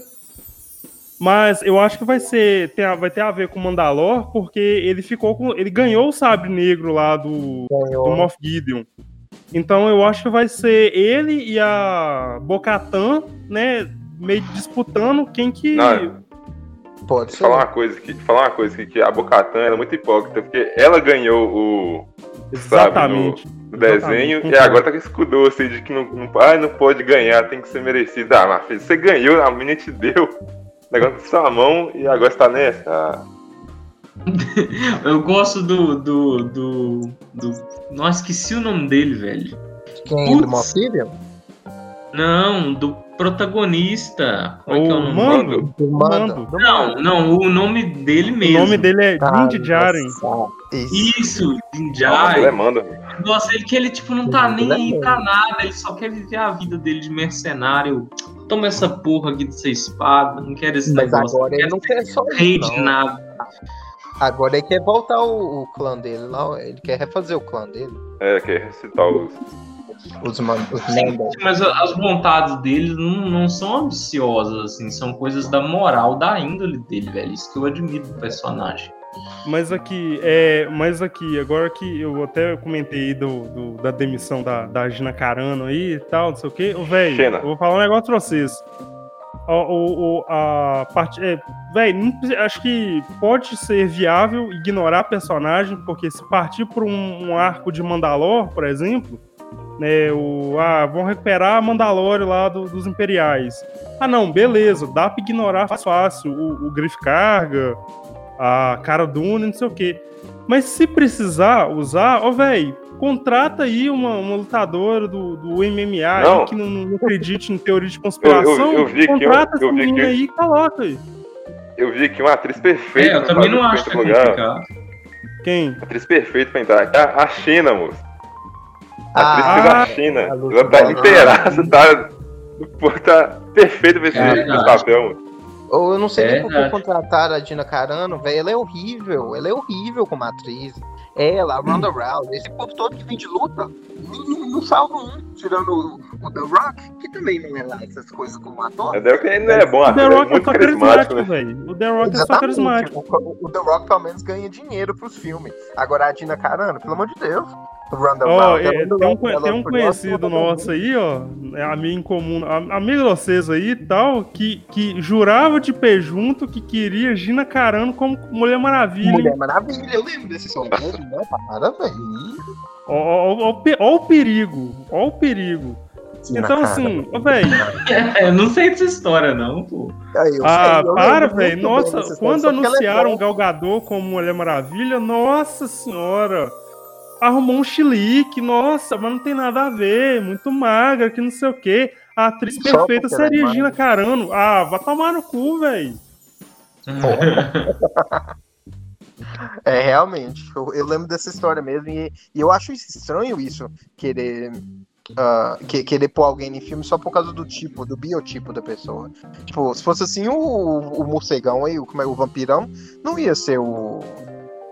Mas eu acho que vai ser, tem a- vai ter a ver com Mandalor, porque ele ficou com, ele ganhou o sabre negro lá do, do. Moff Gideon. Então eu acho que vai ser ele e a Bocatan, né, meio disputando quem que Não, Pode ser. falar uma coisa que, falar uma coisa que, que a Bocatan era muito hipócrita, porque ela ganhou o, exatamente. o desenho Exatamente. e agora tá com esse cu doce de que não, não, ah, não pode ganhar, tem que ser merecido. Ah, mas filho, você ganhou, a menina te deu. O negócio na sua mão e agora você tá nessa. Ah, Eu gosto do, do, do, do. Nossa, esqueci o nome dele, velho. Quem? Putz. Do Gideon? Não, do protagonista. Como é que é o O nome? Mando. Do Mando. Mando. Do Não, não, o nome dele O mesmo. nome dele é Din Djarin. nossa, Isso. Ele é manda. Nossa, ele que ele tipo não tá nem é aí pra nada, ele só quer viver a vida dele de mercenário. Toma essa porra aqui dessa espada, não quero esse Mas negócio. agora ele não quer só rei de nada. Agora ele quer voltar o, o clã dele lá. Ele quer refazer o clã dele. É, quer recitar os. Os, os Mandal. mas as vontades dele não, não são ambiciosas, assim, são coisas da moral, da índole dele, velho. Isso que eu admiro do personagem. Mas aqui, é, mas aqui, agora que eu até comentei do, do- da demissão da, da Gina Carano aí e tal, não sei o quê. Ô, velho, eu vou falar um negócio pra vocês. O, o, o- a parte. É, velho, acho que pode ser viável ignorar a personagem, porque se partir por um, um arco de Mandalor, por exemplo, né, o, ah, vão recuperar a Mandalore lá do- dos Imperiais. Ah, não, beleza, dá pra ignorar fácil, fácil o, o Griff Carga, a Cara Dune, não sei o quê. Mas se precisar usar, ó, velho, contrata aí uma, uma lutadora do, do MMA Não. que não, não acredite em teoria de conspiração. Eu- eu- eu vi que eu- contrata eu essa vi que- menina aí e coloca aí. Eu vi aqui uma atriz perfeita. É, eu também não acho que é complicado. Quem? Atriz perfeita pra entrar. A, a China, moço. A atriz Ah, luta Ela tá inteiraça, tá. Tá perfeita pra esse, É esse verdade. papel, moço. Ou eu não sei É nem por que verdade. contrataram a Dina Carano, velho. Ela é horrível. Ela é horrível como atriz. Ela, a Ronda Rousey, esse povo todo que vem de luta, não, não, não salva um, tirando o, o The Rock, que também não é lá essas coisas como ator. É que ele não é bom O The é Rock é muito só carismático, carismático, né? velho. O The Rock é só Exatamente. carismático. O, o The Rock pelo menos ganha dinheiro pros filmes. Agora a Dina Carano, pelo amor de Deus. Rousey, a é, Ronda tem um, ela tem um conhecido nosso aí, ó, é amigo em comum, am- amigo de vocês aí e tal, que, que jurava de pé junto que queria Gina Carano como Mulher Maravilha. Mulher Maravilha, eu lembro desse som. Não, para, velho. Ó, ó, ó, ó o pe- ó o perigo, ó o perigo. Dina Então, Carano. assim, ó, velho, É, eu não sei dessa história, não, pô. Aí, eu ah, sei, eu para, velho. Nossa, quando é anunciaram branca. Gal Gadot como Mulher Maravilha, nossa senhora. Arrumou um chilique, nossa, mas não tem nada a ver, muito magra, que não sei o quê. A atriz Só perfeita porque ela é seria. Gina Carano. Ah, vai tomar no cu, velho. É, realmente. Eu, eu lembro dessa história mesmo. E, e eu acho estranho isso, querer. ah, que- querer pôr alguém em filme só por causa do tipo, do biotipo da pessoa. Tipo, se fosse assim, o, o morcegão aí, o, como é, o vampirão, não ia ser o.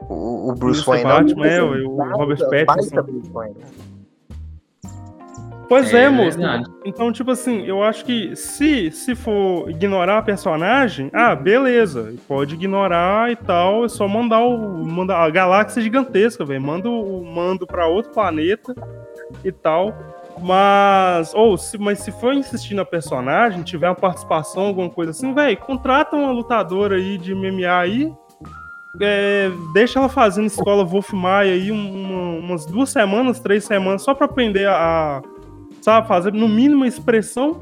O, o Bruce Wayne, o não. Batman, é, o baita- Robert Pattinson. Pois é, É moço. Então, tipo assim, eu acho que se, se for ignorar a personagem, ah, beleza. Pode ignorar e tal. É só mandar o. Mandar, a galáxia é gigantesca, velho. Manda o mando pra outro planeta e tal. Mas. Ou, se, mas se for insistir na personagem, tiver uma participação, alguma coisa assim, velho, contrata uma lutadora aí de MMA aí. É, deixa ela fazendo escola Wolf Maia aí um- uma- umas duas semanas, três semanas, só pra aprender a, a sabe, fazer no mínimo a expressão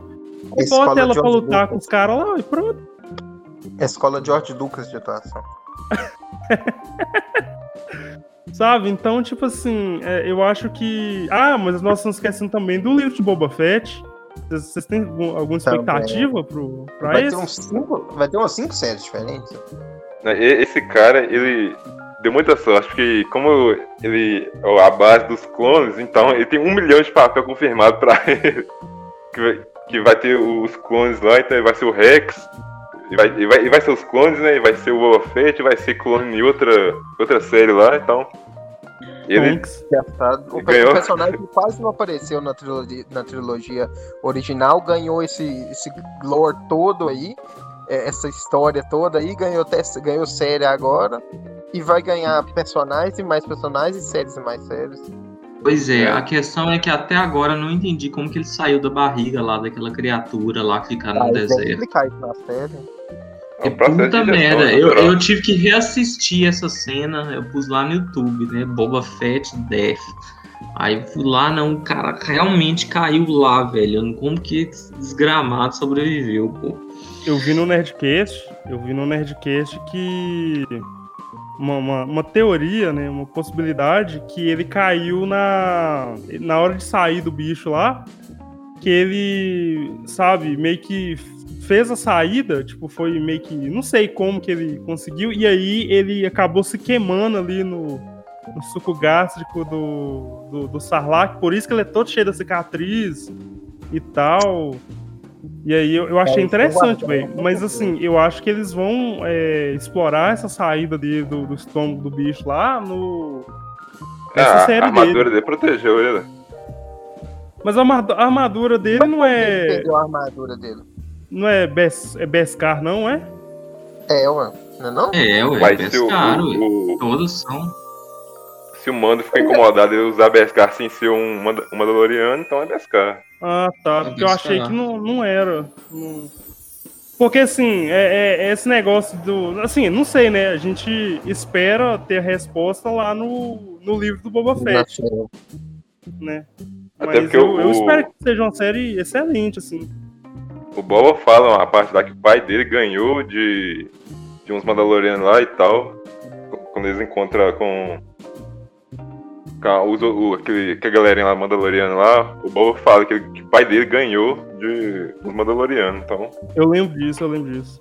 e bota ela pra lutar Lucas. com os caras lá e pronto. Escola George Lucas de atuação. Sabe? Então, tipo assim, é, eu acho que. Ah, mas nós estamos esquecendo também do livro de Boba Fett. Vocês têm algum- alguma expectativa pro, pra Vai ter, esse? uns cinco, vai ter umas cinco séries diferentes. Né, Esse cara, ele deu muita sorte, porque como ele é a base dos clones, então ele tem um milhão de papel confirmado pra ele. Que vai, que vai ter os clones lá, então ele vai ser o Rex. E vai, e vai, e vai ser os clones, né? E vai ser o Boba Fett, vai ser clone em outra, outra série lá, então. Ele. O, ganhou. o personagem que quase não apareceu na trilogia, na trilogia original ganhou esse, esse lore todo aí, essa história toda aí, ganhou, ganhou série agora. E vai ganhar personagens e mais personagens e séries e mais séries. Pois é, É. a questão é que até agora eu não entendi como que ele saiu da barriga lá daquela criatura lá que fica no vão deserto. explicar isso na série. é processo Puta merda, eu, eu tive que reassistir essa cena, eu pus lá no YouTube, né? Boba Fett Death. Aí fui lá, não, o cara realmente caiu lá, velho. Como que esse desgramado sobreviveu, pô? Eu vi no Nerdcast, eu vi no Nerdcast que uma, uma, uma teoria, né, uma possibilidade que ele caiu na na hora de sair do bicho lá, que ele, sabe, meio que fez a saída, tipo, foi meio que, não sei como que ele conseguiu, e aí ele acabou se queimando ali no, no suco gástrico do, do, do Sarlacc, por isso que ele é todo cheio da cicatriz e tal. E aí eu, eu achei É, interessante, velho. Mas assim, eu acho que eles vão é, explorar essa saída dele do, do estômago do bicho lá no. Nessa Ah, a série armadura dele. dele protegeu ele. Mas a armadu- a armadura dele não Ele é. a armadura dele. Não é, Bes, é Beskar, não é? É, ué. Não é não? É, ué, Mas se o, o, o- Todos são. se o Mando ficar incomodado ele usar Beskar sem ser um, Manda- um Mandaloriano, então é Beskar. Ah, tá. Porque eu achei que não, não era. Não- Porque assim, é, é- é esse negócio do. Assim, não sei, né? A gente espera ter a resposta lá no, no livro do Boba Fett, né? Até Mas porque eu, o- eu espero que seja uma série excelente, assim. O Boba fala uma parte lá que o pai dele ganhou de, de uns Mandalorianos lá e tal. Quando eles encontram com. Com a, os- o, aquele, que a galerinha lá, Mandaloriano lá, o Boba fala que, que o pai dele ganhou de uns Mandalorianos. Então, Eu lembro disso, eu lembro disso.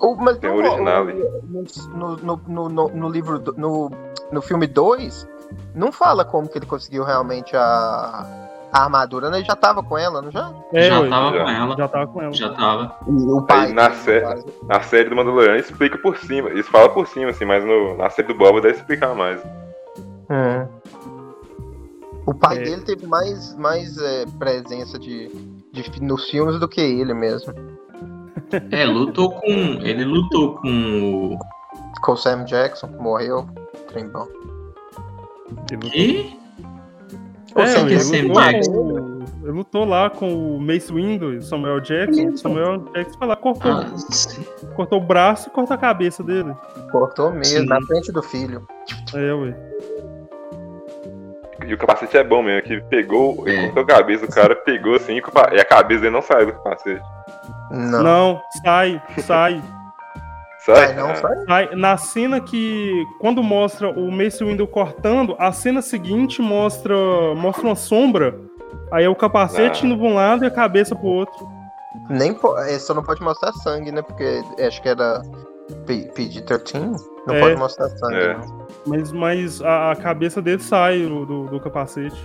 O- mas Tem no- original no, no, no, no, no livro, do- no, no filme 2, não fala como que ele conseguiu realmente a, a armadura, né? Ele já tava com ela, não já? É, já tava já. com ela. já tava com ela. Já tava. O pai. na dele, sé- na série do Mandaloriano explica por cima. Eles falam por cima, assim, mas no, na série do Boba deve explicar mais. É. O pai É. dele teve mais, mais é, presença de, de, nos filmes do que ele mesmo. É, lutou com. Ele lutou com o. Com o Sam Jackson, que morreu. Trem bom. Ele E? Ô, É, Sam ele, Sam lutou Jackson. ele lutou lá com o Mace Windu e Samuel Jackson. Isso. Samuel Jackson foi lá, cortou, Ah, cortou o braço e cortou a cabeça dele. Cortou mesmo, Sim. na frente do filho. É, ué. E o capacete é bom mesmo, que pegou, ele É. cortou a cabeça, o cara pegou assim, e e a cabeça dele não saiu do capacete. Não. Não, sai, sai. Vai não, sai. Sai. Na cena que. Quando mostra o Mace Windu cortando, a cena seguinte mostra, mostra uma sombra. Aí é o capacete Ah. indo pra um lado e a cabeça pro outro. Nem po- é, só não pode mostrar sangue, né? Porque acho que era P- PG-13. Não É. pode mostrar sangue. É. não. Mas, mas a, a cabeça dele sai do, do, do capacete.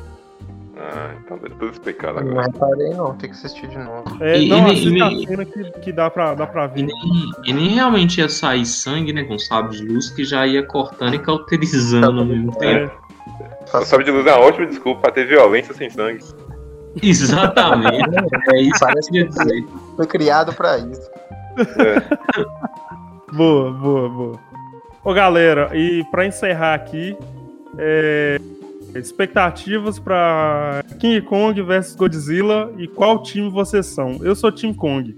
Ah, então tá tudo explicado Não agora. reparei, não. Tem que assistir de novo. É, E- não, e- assiste e- a cena que, que dá, pra, dá pra E ver. nem, e nem realmente ia sair sangue, né? Com sabre de luz que já ia cortando e cauterizando ao mesmo tempo. É, O sabe de luz é uma ótima desculpa pra ter violência sem sangue. Exatamente. É isso que eu Parece que dizer. foi criado pra isso. boa, boa, boa. Ô galera, e pra encerrar aqui, é, expectativas pra King Kong versus Godzilla e qual time vocês são? Eu sou Team Kong.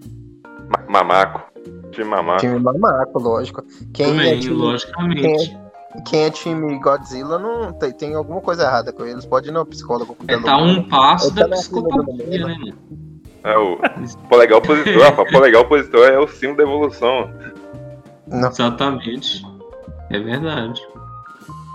Ma- Mamaco. Time mamaco. Time mamaco, lógico. Quem é Também, time, logicamente. quem é time Godzilla não tem, tem alguma coisa errada com eles. Pode ir no psicólogo. É, tá um passo da tá psicopatia, né, mano? É o polegar opositor. rapaz. Polegar opositor é o símbolo da evolução. Não. Exatamente. É verdade.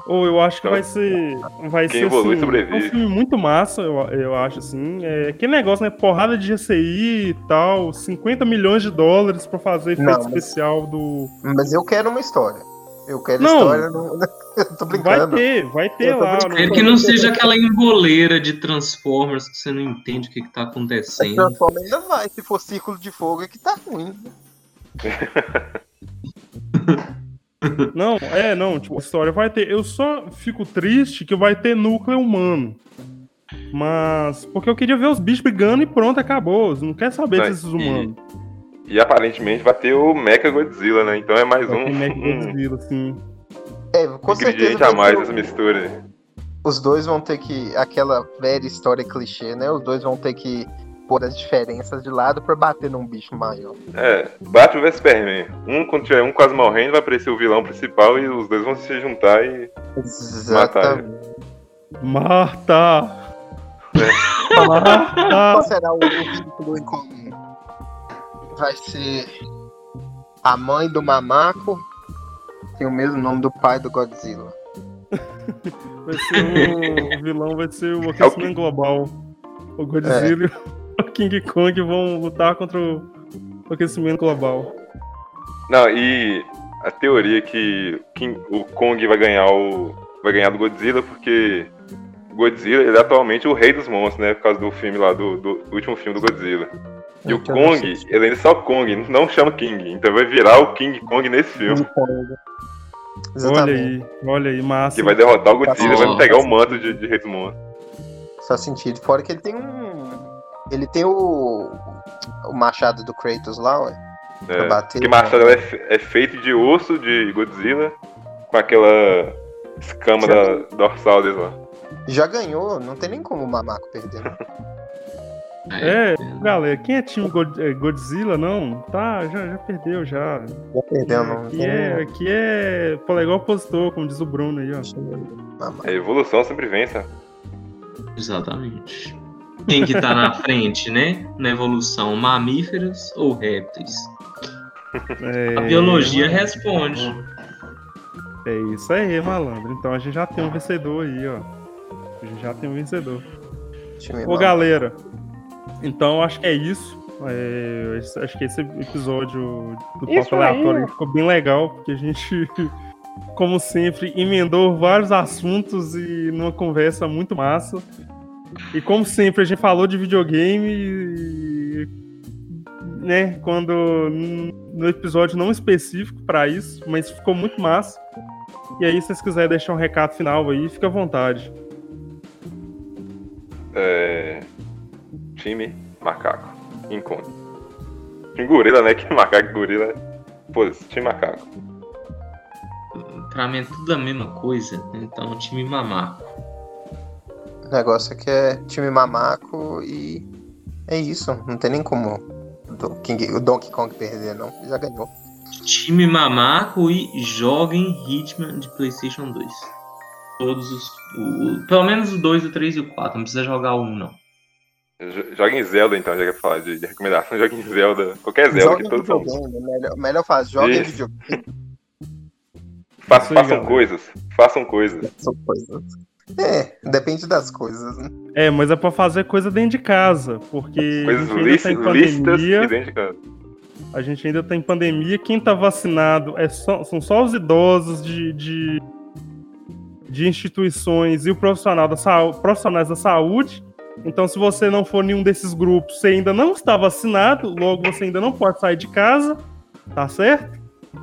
Ou eu acho que vai ser. Vai Quem ser evolui assim, sobrevive. um filme muito massa, eu, eu acho, assim. É, que negócio, né? Porrada de GCI e tal, 50 milhões de dólares pra fazer efeito Não, mas- especial do. Mas eu quero uma história. Eu quero Não. história. Não... eu tô Vai brincando. ter, vai ter Eu lá. É que não seja aquela emboleira de Transformers que você não entende o que, que tá acontecendo. Transforma ainda vai. Se for círculo de fogo, é que tá ruim. Não, é, não, tipo, a história vai ter. Eu só fico triste que vai ter núcleo humano. Mas. Porque eu queria ver os bichos brigando e pronto, acabou. Não quer saber Não, desses e- humanos. E aparentemente vai ter o Mecha Godzilla, né? Então é mais Vai um, ter Mac um Godzilla, assim. É, com certeza. ingrediente a mais nessa mistura. Os dois vão ter que. Aquela velha história clichê, né? Os dois vão ter que pôr as diferenças de lado pra bater num bicho maior. É, Batman vs Superman. Um, quando tiver um quase morrendo, vai aparecer o vilão principal e os dois vão se juntar e. Exatamente. Marta! Qual Marta! será o, o vínculo em comum? Vai ser a mãe do mamaco. Tem o mesmo nome do pai do Godzilla. Vai ser o, o vilão vai ser o aquecimento global. O Godzilla e o King Kong vão lutar contra o o aquecimento global. Não, e a teoria que King- o Kong vai ganhar o. vai ganhar do Godzilla porque o Godzilla ele é atualmente o rei dos monstros, né? Por causa do filme lá, do, do último filme do Godzilla. E o Que eu não Kong, sei. ele ainda é só Kong, não chama King. Então vai virar o King Kong nesse filme. Olha Exatamente. aí, olha aí, massa. Que vai derrotar o Godzilla e vai pegar o manto de, de rei dos monstros. Faz sentido. Fora que ele tem um. Ele tem o. O machado do Kratos lá, ué. Pra É, bater. que machado é, fe- é feito de osso de Godzilla com aquela escama da dorsal deles lá. Já ganhou, não tem nem como o mamaco perder. né? É, galera, quem é time eh, Godzilla, não? Tá, já, já perdeu, já. Já perdeu, não. Aqui é, aqui é polegar opositor, como diz o Bruno aí, ó. A evolução sempre vence. ó. Exatamente. Quem que tá na frente, né? Na evolução, mamíferos ou répteis? É, A biologia responde. É isso aí, malandro. Então a gente já tem um vencedor aí, ó. A gente já tem um vencedor. Ô, galera, então acho que é isso. É, acho que esse episódio do Papo aí. Aleatório ficou bem legal, porque a gente, como sempre, emendou vários assuntos e numa conversa muito massa. E como sempre, a gente falou de videogame e, né, quando no episódio não específico pra isso, mas ficou muito massa. E aí, se vocês quiserem deixar um recado final aí, fica à vontade. É... Time macaco. Encontro. Time gorila, né? Que macaco e gorila. Pô, time macaco. Pra mim é tudo a mesma coisa. Então, time mamaco. O negócio aqui é time mamaco e é isso. Não tem nem como o King- o Donkey Kong perder, não. Já ganhou. Time mamaco e joguem Hitman de PlayStation 2. Todos os. o- pelo menos o 2, o 3 e o 4. Não precisa jogar o 1, não. Jo- Joga em Zelda, então, já quer falar de, de recomendação. Joga em Zelda. Qualquer Zelda, Joga que todos são. videogame, melhor, melhor faz, joga em videogame. Façam galera. coisas. Façam coisas. São coisas. É, depende das coisas. né? É, mas é pra fazer coisa dentro de casa, porque Coisas a gente ainda tá em pandemia. e dentro de casa. A gente ainda tá em pandemia. Quem tá vacinado é só- são só os idosos de, de, de instituições e o profissional da sau- profissionais da saúde. Então, se você não for nenhum desses grupos, você ainda não está vacinado, logo você ainda não pode sair de casa, tá certo?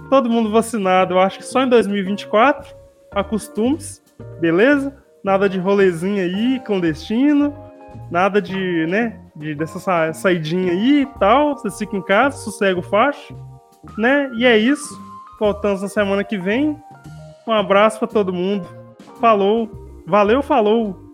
Todo mundo vacinado, eu acho que só em 2024. Acostume-se, beleza? Nada de rolezinho aí, clandestino. Nada de, né? De, dessa sa- saidinha aí e tal. Você fica em casa, sossega o facho. Né? E é isso. Voltamos na semana que vem. Um abraço pra todo mundo. Falou. Valeu, falou.